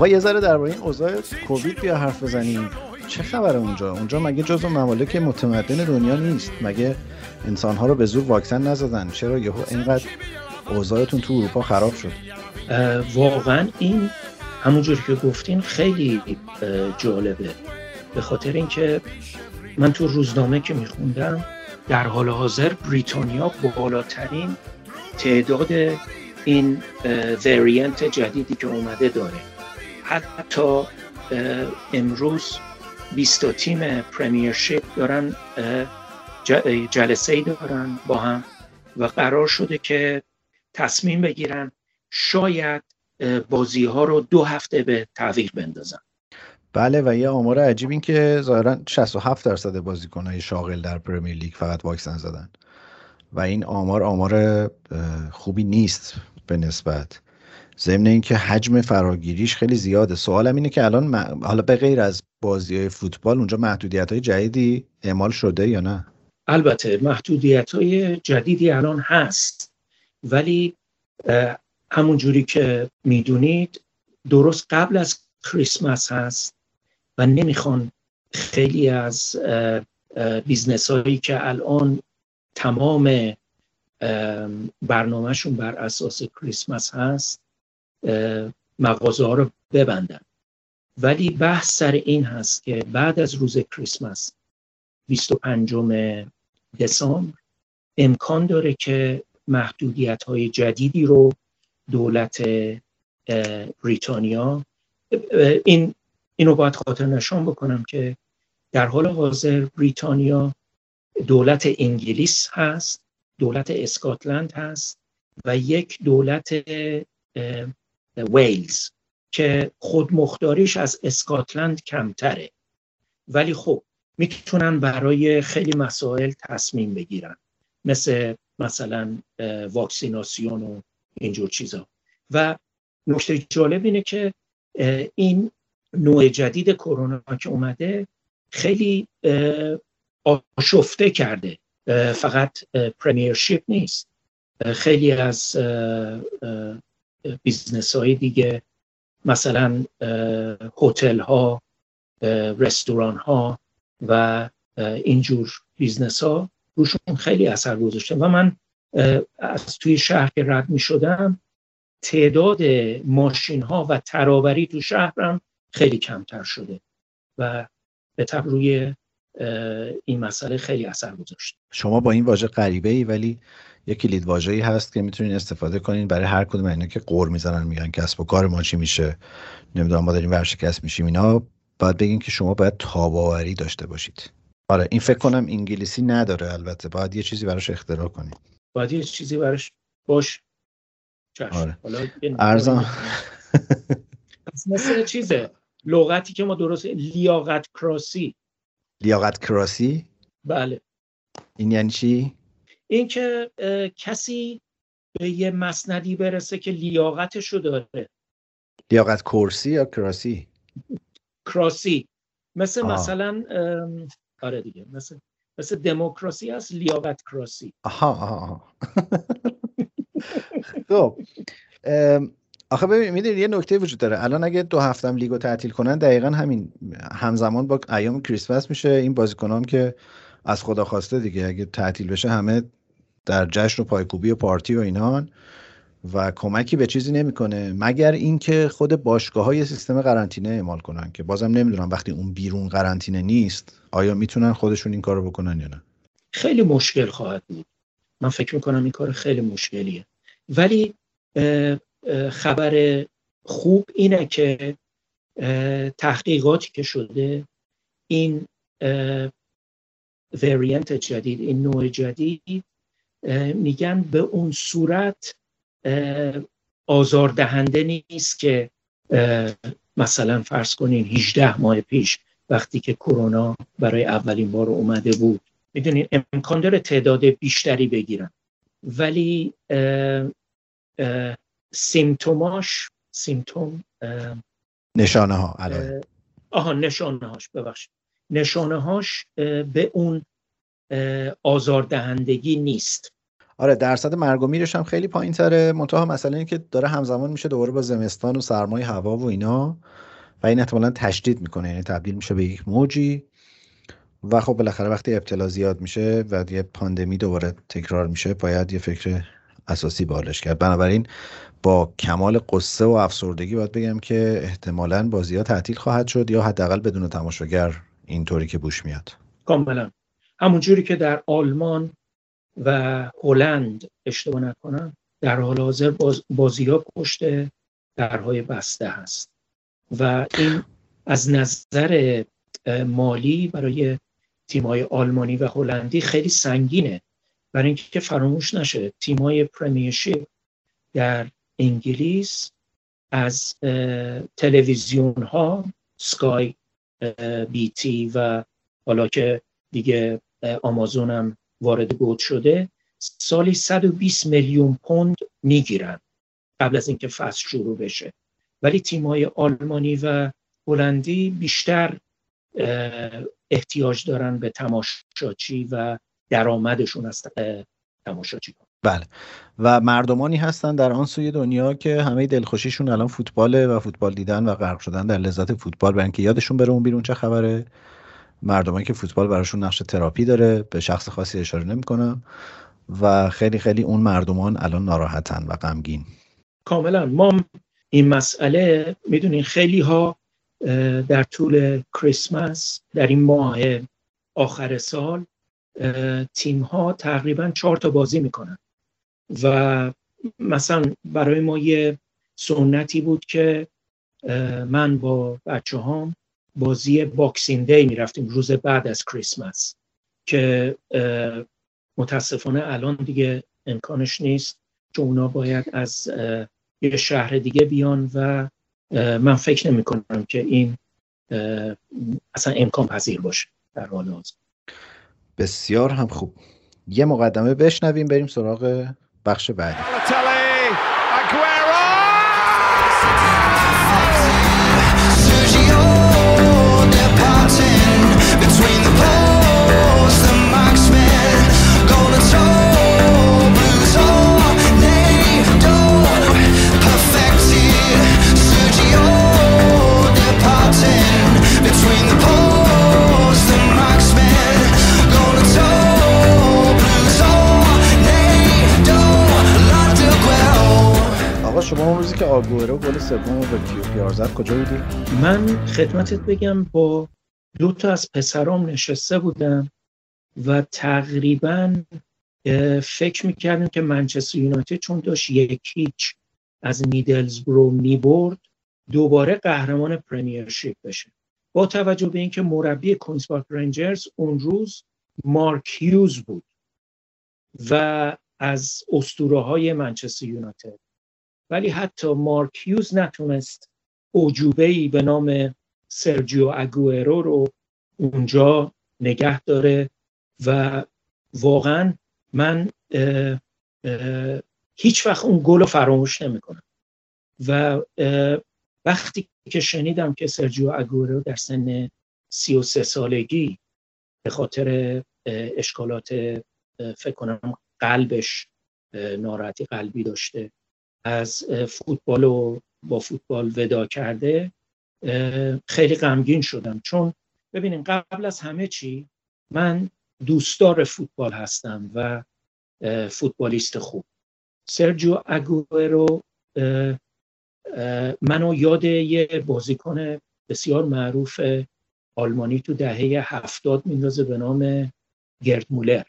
آقا یه ذره درباره این اوضاع کووید بیا حرف بزنیم. چه خبره اونجا؟ اونجا مگه جزو ممالک متمدن دنیا نیست؟ مگه انسانها رو به زور واکسن نزدن؟ چرا یهو اینقدر اوضاعتون تو اروپا خراب شد؟ واقعا این همونجور که گفتین خیلی جالبه. به خاطر اینکه من تو روزنامه که میخوندم در حال حاضر بریتانیا بالاترین تعداد این وریانت جدیدی که اومده داره. حتی امروز 20 تیم پریمیرشیپ دارن جلسه ای دارن با هم و قرار شده که تصمیم بگیرن شاید بازی ها رو دو هفته به تعویق بندازن. بله و یه آمار عجیب این که ظاهرا 67 درصد بازیکنهای شاغل در پرمیر لیگ فقط واکسن زدن و این آمار آمار خوبی نیست به نسبت. ضمن اینکه حجم فراگیریش خیلی زیاده. سوالم اینه که الان حالا به غیر از بازی های فوتبال اونجا محدودیت های جدیدی اعمال شده یا نه؟ البته محدودیت های جدیدی الان هست. ولی همون جوری که می‌دونید درست قبل از کریسمس هست و نمی‌خوان خیلی از business هایی که الان تمام برنامهشون بر اساس کریسمس هست مغازه ها رو ببندن. ولی بحث سر این هست که بعد از روز کریسمس 25 دسامبر امکان داره که محدودیت های جدیدی رو دولت بریتانیا این اینو باید خاطر نشان بکنم که در حال حاضر بریتانیا دولت انگلیس هست دولت اسکاتلند هست و یک دولت ویلز که خودمختاریش از اسکاتلند کمتره. ولی خب می‌تونن برای خیلی مسائل تصمیم بگیرن. مثل مثلا واکسیناسیون و اینجور چیزا. و نکته جالب اینه که این نوع جدید کرونا که اومده خیلی آشفته کرده. فقط Premiership نیست. خیلی از business های دیگه مثلا هتل ها رستوران ها و اینجور business ها روشون خیلی اثر گذاشته. و من از توی شهر که رد می شدم تعداد ماشین ها و ترابری تو شهرم خیلی کمتر شده و به تبع روی این مسئله خیلی اثر گذاشته شما با این واژه غریبه ای ولی یک کلید واژه‌ای هست که می‌تونین استفاده کنین. برای هر کدوم اینا که غر می‌زنن میگن کسب و کار ما چی میشه. نمی‌دونم ما داریم ورشکست میشیم اینا. باید بگین که شما باید تاباوری داشته باشید. آره این فکر کنم انگلیسی نداره البته. باید یه چیزی براش اختراع کنید باید یه چیزی براش باش آره. ارزان. مثل چیزه؟ لغتی که ما درست لیاقت کراسی. لیاقت کراسی؟ بله. این یعنی چی؟ اینکه کسی به یه مسندی برسه که لیاقتشو داره. لیاقت کرسی یا کراسی؟ کراسی. مثل آه. مثلا آره دیگه مثل مثل دموکراسی هست لیاقت کراسی. آها آها خب آخه ببین می‌دونید یه نکته وجود داره. الان اگه دو هفتم لیگو تعطیل کنن دقیقا همین همزمان با ایام کریسمس میشه. این بازیکنام که از خدا خواسته دیگه اگه تعطیل بشه همه در جشن و پایکوبی و پارتی و اینان و کمکی به چیزی نمی‌کنه مگر اینکه خود باشگاه های سیستم قرنطینه اعمال کنن که بازم نمی‌دونم وقتی اون بیرون قرنطینه نیست آیا می‌تونن خودشون این کارو بکنن یا نه؟ خیلی مشکل خواهد بود. من فکر می‌کنم این کار خیلی مشکلیه. ولی خبر خوب اینه که تحقیقاتی که شده این وریانت جدید این نوع جدید میگن به اون صورت آزاردهنده نیست که مثلا فرض کنین 18 ماه پیش وقتی که کرونا برای اولین بار اومده بود. می‌دونین امکان داره تعداد بیشتری بگیرن. ولی سیمتوماش سیمتوم نشانه ها آها نشانه هاش ببخشید. نشانه هاش به اون آزاردهندگی نیست. آره درصد مرگ و میرش هم خیلی پایین تره منتها مسئله اینه که داره همزمان میشه دوباره با زمستان و سرمای هوا و اینا و این احتمالا تشدید می‌کنه. یعنی تبدیل میشه به یک موجی و خب بالاخره وقتی ابتلا زیاد میشه و یه پاندمی دوباره تکرار میشه باید یه فکر اساسی بالش کرد. بنابراین با کمال قصه و افسردگی باید بگم که احتمالا بازی ها تعطیل خواهد شد یا حداقل بدون تماشاگر اینطوری که بوش میاد. کاملا. همونجوری که در آلمان و هلند اشتباه نکنم در حال حاضر باز بازی ها پشت درهای بسته هست. و این از نظر مالی برای تیمای آلمانی و هلندی خیلی سنگینه. برای اینکه فراموش نشه تیمای پرمیرشیپ در انگلیس از تلویزیون ها سکای بیتی و حالا که دیگه آمازون هم وارد گود شده سالی 120 میلیون پوند می‌گیرن قبل از اینکه فصل شروع بشه. ولی تیمای آلمانی و هلندی بیشتر احتیاج دارن به تماشاچی و درآمدشون از تماشاچی بله. و مردمانی هستن در آن سوی دنیا که همه دلخوشیشون الان فوتباله و فوتبال دیدن و غرق شدن در لذت فوتبال برای اینکه یادشون بره اون بیرون چه خبره. مردمانی که فوتبال براشون نقش تراپی داره به شخص خاصی اشاره نمی‌کنم و خیلی خیلی اون مردمان الان ناراحتن و غمگین. کاملا. ما این مسئله می‌دونین خیلی ها در طول کریسمس در این ماه آخر سال تیم ها تقریبا چهار تا بازی می‌کنن. و مثلا برای ما یه سنتی بود که من با بچه هام بازی Boxing Day می‌رفتیم روز بعد از کریسمس که متاسفانه الان دیگه امکانش نیست چون اونا باید از یه شهر دیگه بیان و من فکر نمی کنم که این اصلا امکان پذیر باشه در حال حاضر. بسیار هم خوب. یه مقدمه بشنویم بریم سراغ بخش بعدی. شما اون روزی که آگورو گل سوم به کیو زد کجا بودی؟ من خدمتت بگم با دو تا از پسرام نشسته بودم و تقریبا فکر می‌کردم که منچستر یونایتد چون داشت یک هیچ از میدلزبرو می‌برد دوباره قهرمان Premiership بشه با توجه به اینکه مربی کوینز رنجرز اون روز مارک هیوز بود و از اسطوره های منچستر یونایتد. ولی حتی مارک هیوز نتونست اوجوبه ای به نام سرجیو اگوئرو رو اونجا نگه داره و واقعا من هیچ وقت اون گل رو فراموش نمی‌کنم. و وقتی که شنیدم که سرجیو اگوئرو در سن 33 سالگی به خاطر اشکالات فکر کنم قلبش ناراحتی قلبی داشته از فوتبال و با فوتبال ودا کرده خیلی غمگین شدم. چون ببینین قبل از همه چی من دوستدار فوتبال هستم و فوتبالیست خوب. سرجیو اگوئرو منو یاد یه بازیکن بسیار معروف آلمانی تو دهه هفتاد میندازه به نام گرد مولر.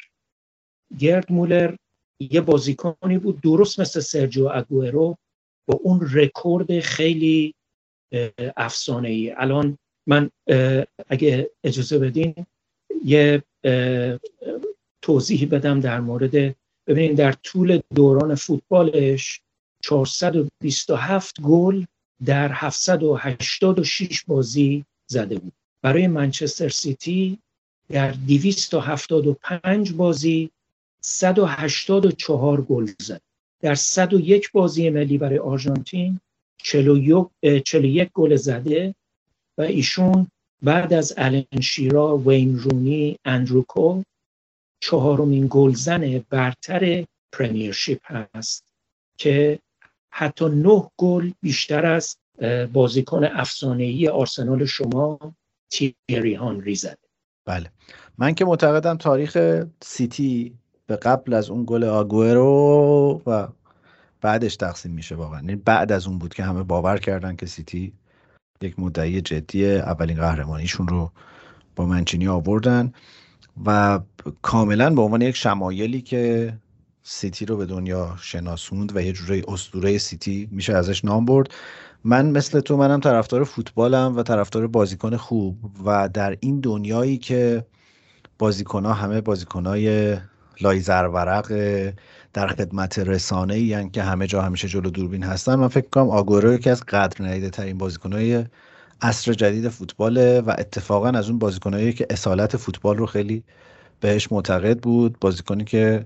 گرد مولر یه بازیکنی بود درست مثل سرجیو اگوئرو با اون رکورد خیلی افسانه ای الان من اگه اجازه بدین یه توضیحی بدم در مورد ببینید در طول دوران فوتبالش 427 گل در 786 بازی زده بود. برای منچستر سیتی در 275 بازی 184 گل زد. در 101 بازی ملی برای آرژانتین 41 گل زده و ایشون بعد از الن شیرا، وین رونی، اندروکو چهارمین گلزن برتر Premiership هست که حتی نه گل بیشتر از بازیکن افسانه‌ای آرسنال شما تیری هانری زده. بله. من که معتقدم تاریخ سیتی به قبل از اون گل آگورو و بعدش تقسیم میشه واقعا. یعنی بعد از اون بود که همه باور کردن که سیتی یک مدعی جدی اولین قهرمانیشون رو با منچینی آوردن و کاملا به عنوان یک شمایلی که سیتی رو به دنیا شناسوند و یه جوری اسطوره سیتی میشه ازش نام برد. من مثل تو منم طرفدار فوتبالم و طرفدار بازیکن خوب و در این دنیایی که ها همه های لای ورق در خدمت رسانه ای که همه جا همیشه جلو دوربین هستن من فکر کنم آگورو یکی از قدر ندیده ترین های عصر جدید فوتباله و اتفاقا از اون بازیکنایی که اصالت فوتبال رو خیلی بهش معتقد بود بازیکنی که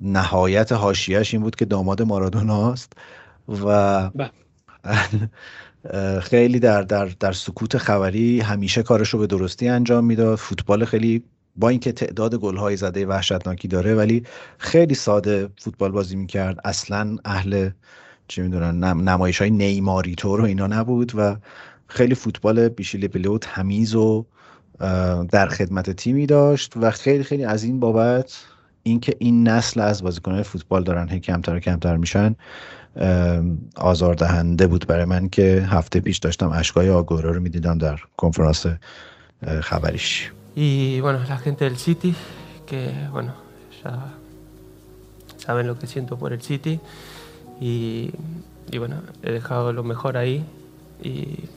نهایت حاشیهش این بود که داماد مارادوناست و بله. (laughs) خیلی در, در, در سکوت خبری همیشه کارش رو به درستی انجام می‌داد فوتبال خیلی با اینکه تعداد گل‌های زده وحشتناکی داره ولی خیلی ساده فوتبال بازی می‌کرد اصلا اهل چه می‌دونن نمایش های نیماری طور و اینا نبود و خیلی فوتبال بیشیل بلو تمیز و در خدمت تیمی داشت و خیلی خیلی از این بابت اینکه این نسل از بازیکنان فوتبال دارن هی کمتر و کمتر میشن آزاردهنده بود برای من که هفته پیش داشتم اشکای آگورا رو می‌دیدم در کنفرانس خبریش Y bueno, la gente del City, que bueno, ya saben lo que siento por el City. Y, y bueno, he dejado lo mejor ahí. Y,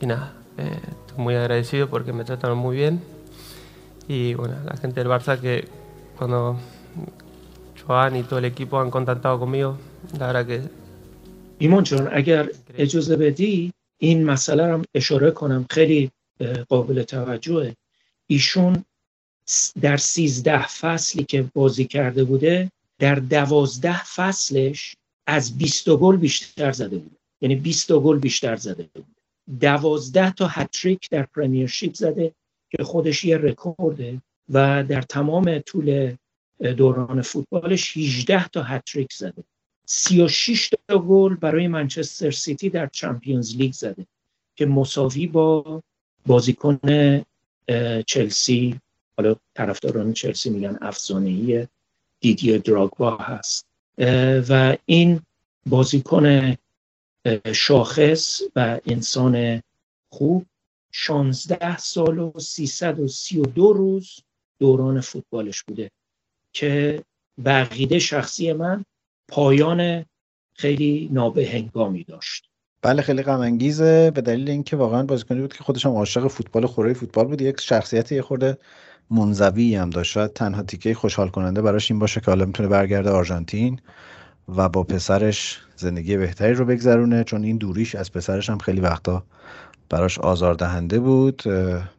y nada, eh, estoy muy agradecido porque me trataron muy bien. Y bueno, la gente del Barça que cuando Joan y todo el equipo han contactado conmigo, la verdad que... ایمان جان اگر اجازه بدی این مسئله رو اشاره کنم خیلی قابل توجهه ایشون در سیزده فصلی که بازی کرده بوده در دوازده فصلش از 20 گل بیشتر زده بود یعنی 20 گل بیشتر زده بود دوازده تا هتریک در Premiership زده که خودش یه رکورده و در تمام طول دوران فوتبالش 18 تا هتریک زده. 36 تا گل برای منچستر سیتی در Champions League زده که مساوی با بازیکن چلسی حالا طرفداران چلسی میگن افسانه‌ای دیدی دراگبا هست. و این بازیکن شاخص و انسان خوب 16 سال و 332 روز دوران فوتبالش بوده که بقیده شخصی من پایان خیلی نابهنگامی داشت. بله خیلی غم انگیزه. به دلیل اینکه واقعا بازیکنی بود که خودش هم عاشق فوتبال خوره فوتبال بود. یک شخصیت یه خورده منزوی هم داشت. شاید تنها تیکه خوشحال کننده براش این باشه که حالا می‌تونه برگرده آرژانتین و با پسرش زندگی بهتری رو بگذرونه چون این دوریش از پسرش هم خیلی وقتا براش آزاردهنده بود.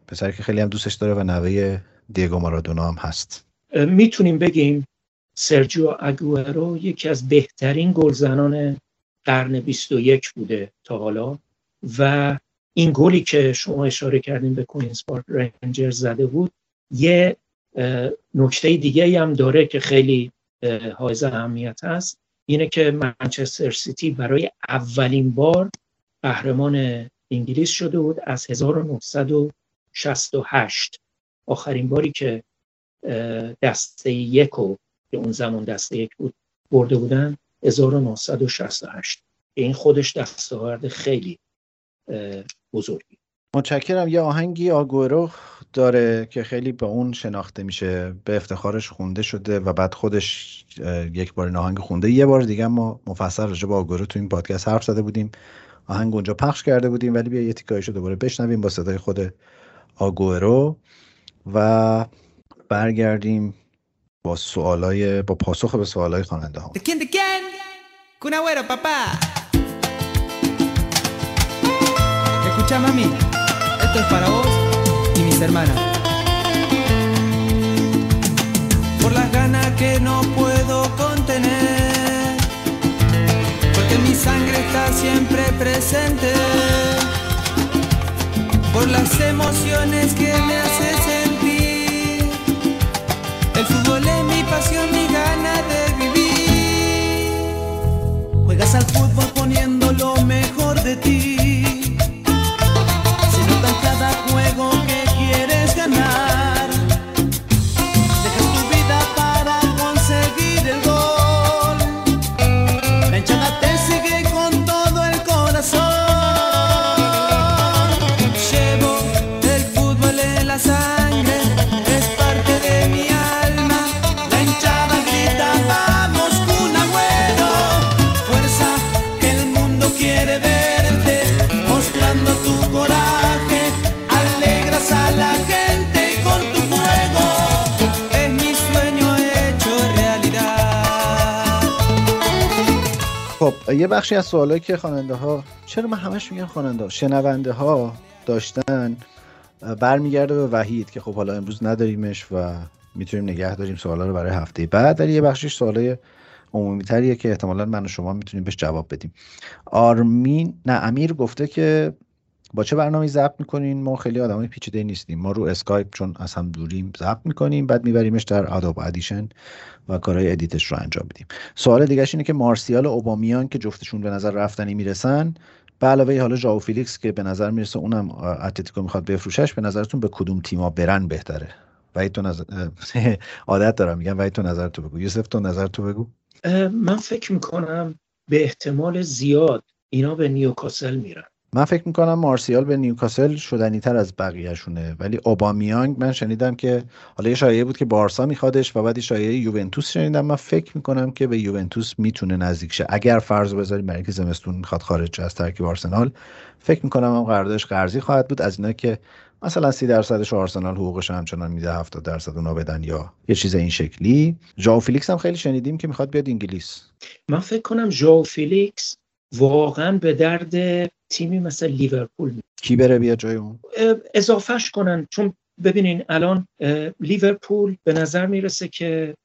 پسری که خیلی هم دوستش داره و نوه دیگو مارادونا هم هست. می‌تونیم بگیم سرجیو اگوئرو یکی از بهترین گلزنان قرن 21 بوده تا حالا و این گلی که شما اشاره کردیم به کوینز پارک رنجر زده بود یه نکته دیگه هم داره که خیلی حائز اهمیت هست اینه که منچستر سیتی برای اولین بار قهرمان انگلیس شده بود از 1968 آخرین باری که دسته یک و که اون زمان دسته یک بود برده بودن 1968 این خودش دستاورد خیلی بزرگی. متشکرم. یه آهنگی آگورو داره که خیلی به اون شناخته میشه به افتخارش خونده شده و بعد خودش یک بار آهنگ خونده. یه بار دیگه ما مفصل راجع به آگورو تو این پادکست حرف زده بودیم. آهنگ اونجا پخش کرده بودیم ولی بیا یه تیکایشو دوباره بشنویم با صدای خود آگورو و برگردیم با سوالای با پاسخ به سوالای خواننده ها Escucha mami, esto es para vos y mis hermanas. Por las ganas que no puedo contener, porque mi sangre está siempre presente. Por las emociones que me Juegas al fútbol poniendo lo mejor de ti. یه بخشی از سوالایی که خواننده ها چرا من همش میگم خواننده؟ ها شنونده ها داشتن برمیگرده به وحید که خب حالا امروز نداریمش و می‌تونیم نگه داریم سوالا رو برای هفته بعد در یه بخشش سوالای عمومی تریه که احتمالا من و شما می‌تونیم بهش جواب بدیم. آرمین نه امیر گفته که با چه برنامه ضبط می‌کنین؟ ما خیلی آدمای پیچیده نیستیم. ما رو اسکایپ چون از هم دوریم ضبط می‌کنیم بعد میبریمش در Adobe Audition و کارهای edit ش رو انجام بدیم سوال دیگه اینه که مارسیال و اوبامیان که جفتشون به نظر رفتنی می‌رسن به علاوه حالا ژائو فیلیکس که به نظر می‌رسه اونم اتلتیکو می‌خواد بفروشش به نظرتون به کدوم تیما برن بهتره؟ و تو نظر... (laughs) عادت دارم میگم. و تو نظر تو بگو. یوسف تو نظر تو بگو. من فکر می‌کنم به احتمال زیاد اینا به نیوکاسل میرن. من فکر می‌کنم مارسیال به نیوکاسل شدنی تر از بقیهشونه. ولی اوبامیانگ من شنیدم که حالا یه شایعه بود که بارسا میخوادش و بعد یه شایعه یوونتوس شنیدم. من فکر می‌کنم که به یوونتوس می‌تونه نزدیک شه. اگر فرض بذاریم برای اینکه زمستون می‌خواد خارج از ترکیب آرسنال فکر می‌کنم هم قراردادش قرضی خواهد بود. از اینا که مثلا سی درصدش آرسنال حقوقش همچنان میده 70 درصد اونا بدن یا یه چیز این شکلی. ژائو فیلیکس هم خیلی شنیدیم که می‌خواد بیاد انگلیس. من فکر کنم ژائو فیلیکس واقعا به درد تیمی مثل لیورپول کی بره بیا جای اون؟ اضافهش کنن. چون ببینین الان لیورپول به نظر می‌رسه که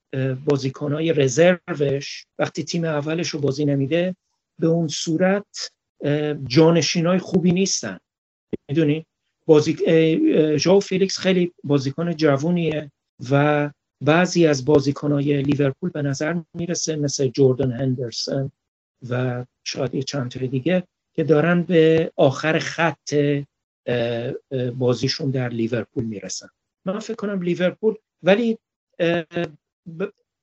بازیکنهای رزروش وقتی تیم اولش رو بازی نمیده به اون صورت جانشین خوبی نیستن. می‌دونین بازی ژاو فیلیکس خیلی بازیکن جوونیه و بعضی از بازیکنهای لیورپول به نظر می‌رسه مثل جوردن هندرسون و شاید چند تا دیگه که دارن به آخر خط بازیشون در لیورپول می‌رسن. من فکر کنم لیورپول ولی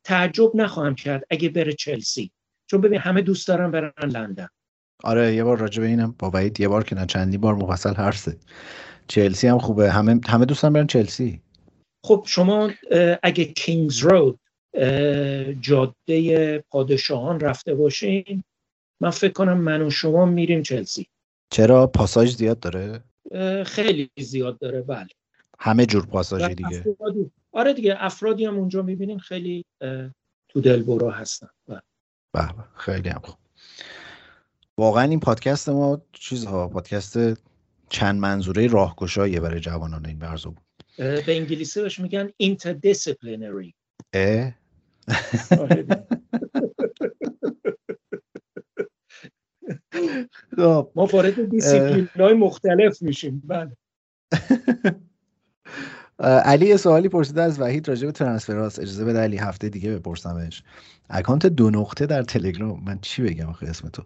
تعجب نخواهم کرد اگه بره چلسی. چون ببین همه دوست دارن برن لندن. آره یه بار راجع به اینم با وحید یه بار که نه چندی بار مفصل حرف چلسی هم خوبه. همه همه دوستان برن چلسی. خب شما اگه کینگز رود جاده پادشاهان رفته باشین من فکر کنم من و شما میریم چلسی. چرا؟ پاساژ زیاد داره؟ خیلی زیاد داره بله. همه جور پاساژی دیگه. آره دیگه افرادی هم اونجا می‌بینین خیلی تو دلبرا هستن. بله. خیلی هم خوب. واقعا این پادکست ما چیزها؟ پادکست چند منظوره راهگشاییه برای جوانان این برزو بود. به انگلیسی بهش میگن interdisciplinary. اه؟ (laughs) خب ما وارد دیسیپلین های مختلف میشیم. بله. (laughs) علی یه سوالی پرسیده از وحید راجع به transfers اجازه بده علی هفته دیگه بپرسمش account دو نقطه در تلگرام. من چی بگم آخه اسم تو؟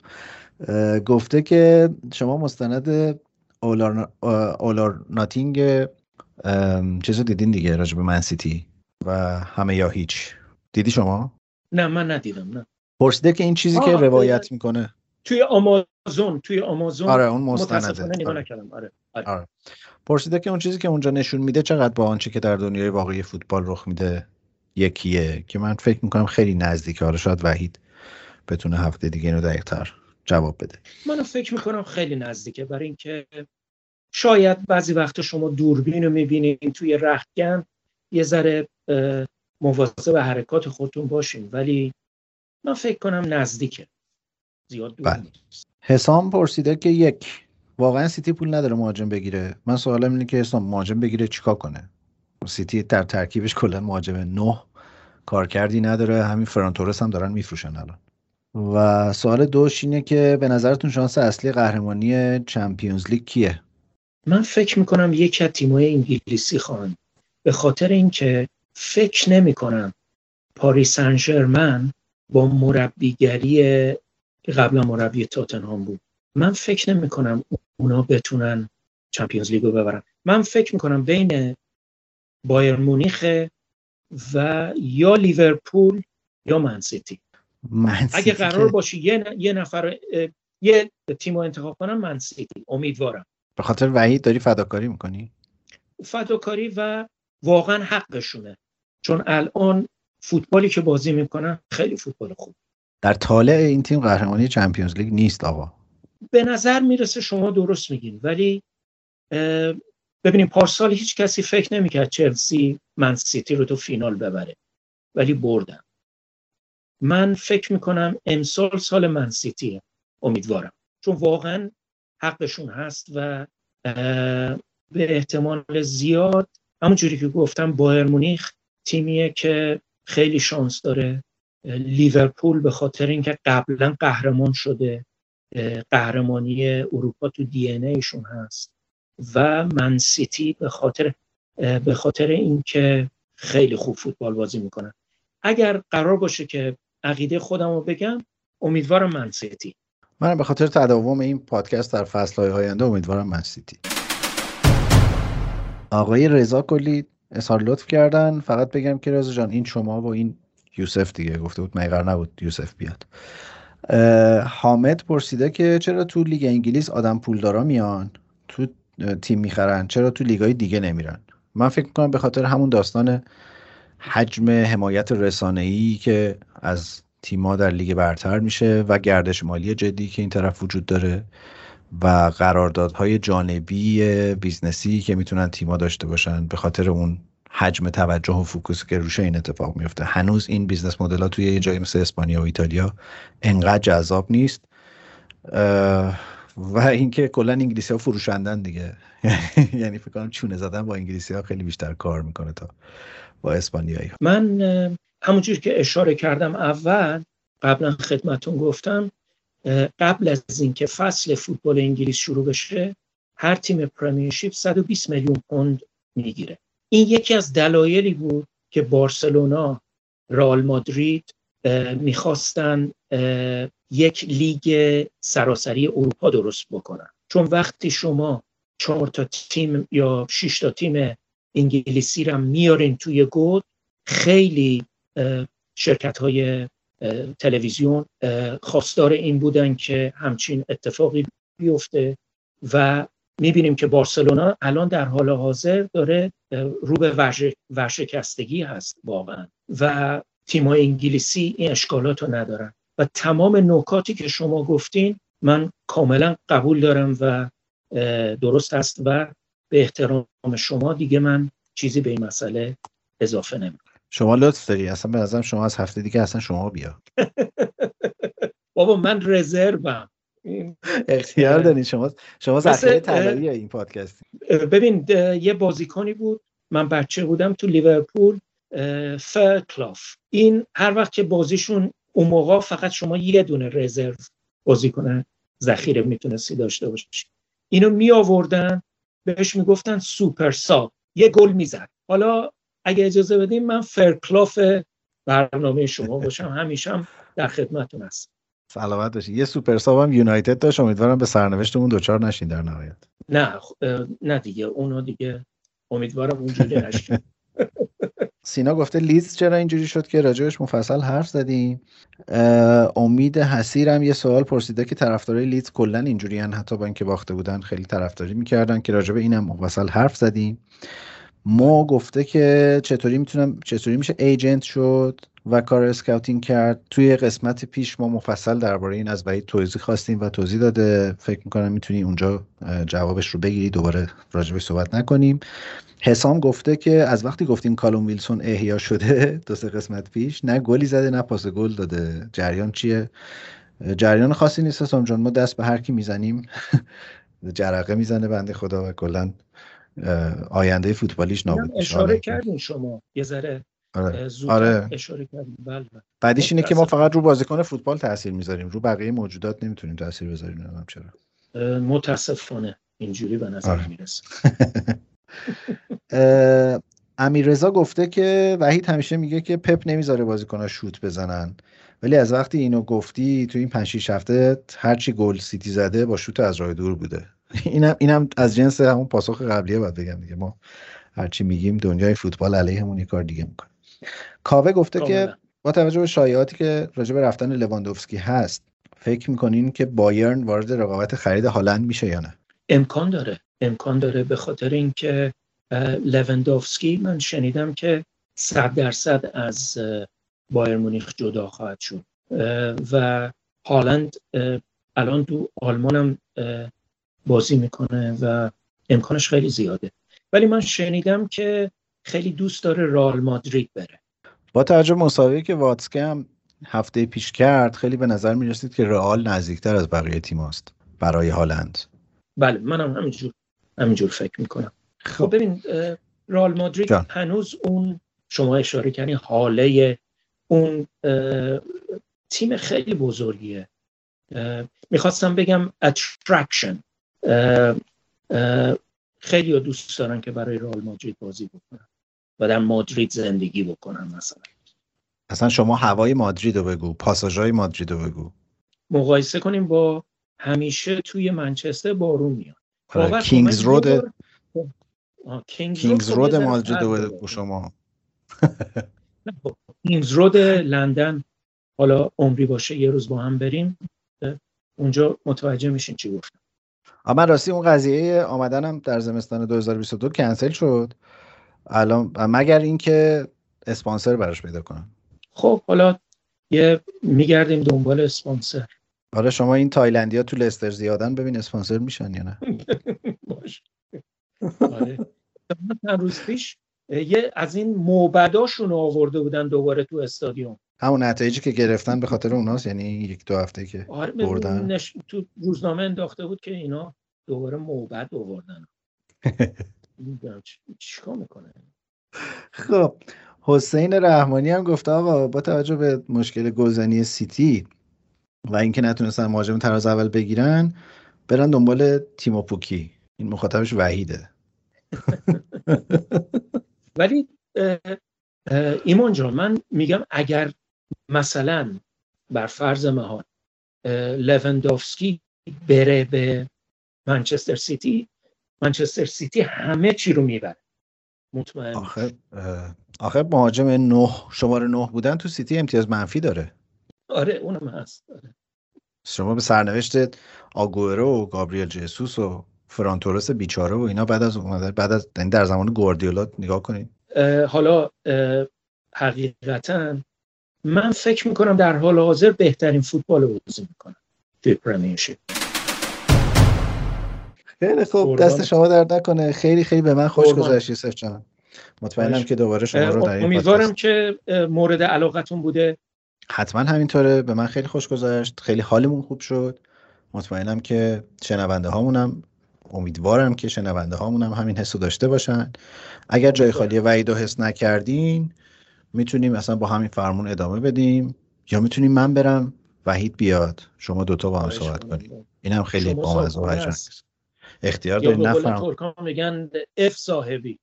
گفته که شما مستند All or, All or Nothing چیزو دیدین دیگه راجع به منسیتی و همه یا هیچ. دیدی شما؟ نه من ندیدم نه. پرسیده که این چیزی که روایت می‌کنه. توی آمازون توی آمازون آره اون مستنده آره. آره. آره. آره. پرسیده که اون چیزی که اونجا نشون میده چقدر با آنچه که در دنیای واقعی فوتبال رخ میده یکیه که من فکر می‌کنم خیلی نزدیکه حالا شاید وحید بتونه هفته دیگه اینو دقیقتر جواب بده من فکر می‌کنم خیلی نزدیکه برای اینکه شاید بعضی وقتا شما دوربین رو می‌بینین توی رختکن یه ذره مواظب حرکات خودتون باشین ولی من فکر کنم نزدیکه زیاد دور بله. حسام پرسیده که یک واقعا سیتی پول نداره مهاجم بگیره. من سوالم اینه که حسام مهاجم بگیره چیکار کنه؟ سیتی در ترکیبش کلا مهاجم نه کارکردی نداره. همین فران تورس هم دارن میفروشن الان. و سوال دوش اینه که به نظرتون شانس اصلی قهرمانی Champions League کیه؟ من فکر می‌کنم یکی از تیمای انگلیسی خواهند. به خاطر اینکه فکر نمی کنم پاریس سن با مربیگری قبلا مربی تاتنهام بود. من فکر نمی کنم اونا بتونن چمپیونز لیگو ببرن. من فکر می‌کنم بین بایر مونیخ و یا لیورپول یا منسیتی اگه قرار باشه یه, یه نفر یه تیم رو انتخاب کنم منسیتی امیدوارم. به خاطر وحید داری فداکاری می‌کنی؟ فداکاری و واقعا حقشونه. چون الان فوتبالی که بازی می‌کنن خیلی فوتبال خوب. در طالع این تیم قهرمانی چمپیونز لیگ نیست آقا. به نظر می‌رسه شما درست میگین ولی ببینیم پارسال هیچ کسی فکر نمی‌کرد چلسی من سیتی رو تو فینال ببره ولی بردن. من فکر می‌کنم امسال سال منسیتیه امیدوارم چون واقعا حقشون هست و به احتمال زیاد همونجوری که گفتم بایر مونیخ تیمیه که خیلی شانس داره لیورپول به خاطر اینکه قبلا قهرمان شده قهرمانی اروپا تو دی ایشون هست. و من سیتی به خاطر به خاطر اینکه خیلی خوب فوتبال بازی می‌کنن. اگر قرار باشه که عقیده خودم رو بگم امیدوارم Man City. من به خاطر تداوم این پادکست در فصل های آینده امیدوارم Man City. آقای رضا کلی اظهار لطف کردن. فقط بگم که رضا جان این شما و این یوسف دیگه گفته بود مگه قرار نبود یوسف بیاد. حامد پرسیده که چرا تو لیگ انگلیس آدم پولدارا میان؟ تو تیم می‌خرن چرا تو لیگای دیگه نمیرن؟ من فکر می‌کنم به خاطر همون داستان حجم حمایت رسانه‌ای که از تیما در لیگ برتر میشه و گردش مالی جدی که این طرف وجود داره و قراردادهای جانبی business ی که می‌تونن تیما داشته باشن به خاطر اون حجم توجه و focus که روش این اتفاق میفته. هنوز این business model ها توی یه جایی مثل اسپانیا و ایتالیا انقدر جذاب نیست و اینکه کلا انگلیسی ها فروشندن دیگه. (laughs) یعنی فکر کنم چونه زدن با انگلیسی ها خیلی بیشتر کار می‌کنه تا با اسپانیایی. من همونجور که اشاره کردم اول قبلا خدمتون گفتم قبل از اینکه فصل فوتبال انگلیس شروع بشه هر تیم پرمیرشیپ 120 میلیون پوند می‌گیره. این یکی از دلایلی بود که بارسلونا رئال مادرید می‌خواستن یک لیگ سراسری اروپا درست بکنن. چون وقتی شما چهار تا تیم یا شش تا تیم انگلیسی رو میارین توی گود خیلی شرکت های تلویزیون خواستار این بودن که همچین اتفاقی بیفته و می‌بینیم که بارسلونا الان در حال حاضر داره رو به ورشکستگی هست واقعا. و تیم انگلیسی این اشکالات رو ندارن. و تمام نکاتی که شما گفتین من کاملا قبول دارم و درست است و به احترام شما دیگه من چیزی به این مسئله اضافه نمی شما لطف داری. اصلا به نظرم شما از هفته دیگه اصلا شما بیا. (laughs) بابا من رزروم. اختیار دارین. شما شما ذخیره طلایی این پادکست ببین یه بازیکنی بود. من بچه بودم تو لیورپول فرکلاف. این هر وقت که بازیشون اون موقع فقط شما یه دونه رزرو بازیکن ذخیره می‌تونستی داشته باشی. اینو می آوردن بهش می‌گفتن super sub یه گل می‌زد. حالا اگه اجازه بدیم من فرکلاف برنامه شما باشم. همیشه هم در خدمتتون هستم. سلامت باشی. یه super sub هم یونایتد داشت. امیدوارم به سرنوشتمون دچار نشین در نهایت. نه نه دیگه. اونو دیگه امیدوارم اونجوری نشین. (laughs) سینا گفته لیدز چرا اینجوری شد که راجبش مفصل حرف زدیم؟ امید حسیرم یه سوال پرسیده که طرفدارای لیدز کلا اینجوری حتی با اینکه باخته بودن خیلی طرفداری می‌کردن که راجب اینم مفصل حرف زدیم. مو گفته که چطوری می‌تونم چطوری میشه agent شد؟ و کار scouting کرد. توی قسمت پیش ما مفصل درباره این از وحید توضیح خواستیم و توضیح داده. فکر می‌کنم می‌تونی اونجا جوابش رو بگیری. دوباره راجبش صحبت نکنیم. حسام گفته که از وقتی گفتیم کالوم ویلسون احیا شده (laughs) دو سه قسمت پیش نه گلی زده نه پاس گل داده. جریان چیه؟ جریان خاصی نیست حسام جان. ما دست به هر کی می‌زنیم (laughs) جرقه می‌زنه بنده خدا و کلا آینده فوتبالیش نابود اشاره کردین شما. یه ذره. آره. آره. اشاره کردیم. بله بعدیش اینه که ما فقط رو بازیکن فوتبال تاثیر می‌ذاریم. رو بقیه موجودات نمی‌تونیم تاثیر بذاریم نمی‌دونم چرا. متاسفانه. اینجوری به نظر آره. می‌رسه. امیررضا گفته که وحید همیشه میگه که پپ نمی‌ذاره بازیکن‌ها شوت بزنن. ولی از وقتی اینو گفتی تو این 5 6 هفته هرچی گل سیتی زده با شوت از راه دور بوده. اینم اینم از جنس همون پاسخ قبلیه باید بگم دیگه. ما هرچی میگیم دنیای فوتبال علیهمون یه کار دیگه می‌کنه. کاوه گفته که با توجه به شایعاتی که راجع به رفتن لواندوفسکی هست فکر می‌کنین که بایرن وارد رقابت خرید هالند میشه یا نه؟ امکان داره. امکان داره به خاطر اینکه لوندوفسکی من شنیدم که صد درصد از بایر مونیخ جدا خواهد شد. و هالند الان تو آلمان هم بازی می‌کنه و امکانش خیلی زیاده. ولی من شنیدم که خیلی دوست داره رال مادرید بره. با توجه مصاحبه که واتسکه هم هفته پیش کرد خیلی به نظر می رسید که رئال نزدیکتر از بقیه تیم است برای هالند. بله منم همینجور همینجور فکر می‌کنم. خب. ببین رئال مادرید هنوز اون شما اشاره کردین هاله اون تیم خیلی بزرگیه. می‌خواستم بگم attraction خیلی دوست دارن که برای رئال مادرید بازی بکنن. و در مادرید زندگی بکنن مثلا. اصلا شما هوای مادرید رو بگو پاساژهای مادرید رو بگو. مقایسه کنیم با همیشه توی منچستر بارون میاد. آره، کینگز رود کینگز رود مادرید رو بگو شما. کینگز رود لندن حالا عمری باشه یه روز با هم بریم. اونجا متوجه میشین چی گفتم. اما راستی اون قضیه آمدنم در زمستان 2022 کنسل شد. الان مگر اینکه اسپانسر براش پیدا کنم خب حالا یه میگردیم دنبال اسپانسر. آره شما این تایلندی ها تو لستر زیادن ببین اسپانسر میشن یا نه. (laughs) باش آره. روز پیش یه از این موبداشون آورده بودن دوباره تو استادیوم. همون نتایجی که گرفتن به خاطر اوناست یعنی یک دو هفته که آره بردن. نش... تو روزنامه انداخته بود که اینا دوباره موبد آوردن. (laughs) چیکار می‌کنه؟ خب حسین رحمانی هم گفته آقا با توجه به مشکل گلزنی سیتی و اینکه نتونستن مهاجم تراز اول بگیرن برن دنبال تیمو پوکی. این مخاطبش وحیده. (laughs) ولی ایمان جان من میگم اگر مثلا بر فرض مهان لواندوفسکی بره به منچستر سیتی منچستر سیتی همه چی رو می‌بره. مطمئن آخه آخه مهاجم نه شماره نه بودن تو سیتی امتیاز منفی داره. آره اونم هست. آره. شما به سرنوشت آگوئرو و گابریل جسوس و فران تورس بیچاره و اینا بعد از اومده بعد از یعنی در زمان گواردیولا نگاه کنید. حالا حقیقتا من فکر می‌کنم در حال حاضر بهترین فوتبال بازی می‌کنم. توی پرمیرشیپ خیلی خوب. دست شما درد نکنه. خیلی خیلی به من خوش گذشت یوسف جان. مطمئنم که دوباره شما رو در امیدوارم که مورد علاقتون بوده. حتما همینطوره. به من خیلی خوش گذشت. خیلی حالمون خوب شد. مطمئنم که شنونده هامونم امیدوارم که شنونده هامونم همین حسو داشته باشن. اگر جای خالی وعید و حس نکردین می‌تونیم اصلا با همین فرمون ادامه بدیم. یا می‌تونیم من برم وحید بیاد. شما دوتا با هم صحبت کنیم. این هم خیلی با و اختیار داریم نفرم ترکان میگن اف صاحبی.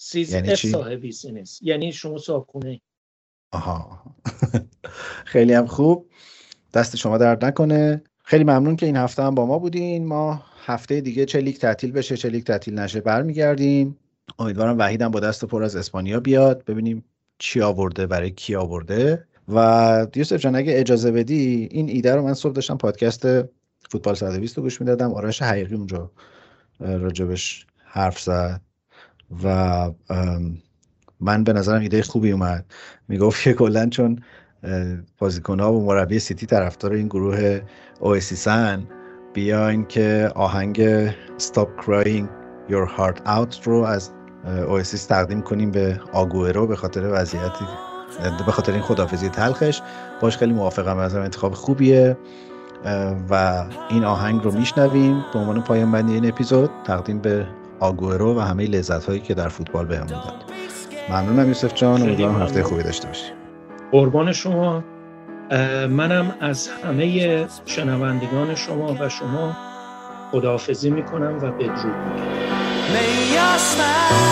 سیز یعنی اف صاحبی سینس یعنی شما صاحب کنه آها. (laughs) خیلی هم خوب. دست شما درد نکنه. خیلی ممنون که این هفته هم با ما بودین. ما هفته دیگه چه لیگ تعطیل بشه چه لیگ تعطیل نشه برمیگردیم. امیدوارم وحیدم با دست پر از اسپانیا بیاد. ببینیم چی آورده برای کی آورده. و یوسف جان اگه اجازه بدی این ایده رو من صبح داشتم پادکست فوتبال 120 رو گوش می‌دادم. آرش حقیقی اونجا راجبش حرف زد و من به نظرم ایده خوبی اومد. می‌گفت که کلا چون بازیکن ها و مربی سیتی طرفدار این گروه اوسیسن بیاین که آهنگ Stop Crying Your Heart Out رو از اوسیس تقدیم کنیم به آگوئرو به خاطر وضعیتی به خاطر این خدافزی تلخش. باش خیلی موافقم از انتخاب خوبیه. و این آهنگ رو میشنویم. به عنوان پایان بندی این اپیزود تقدیم به آگوئرو و همه لذت هایی که در فوتبال بهمون داد. ممنونم یوسف جان. امیدوارم هفته خوبی داشته باشی. قربان شما. منم از همه شنوندگان شما و شما خداحافظی می‌کنم و بدرود میگم.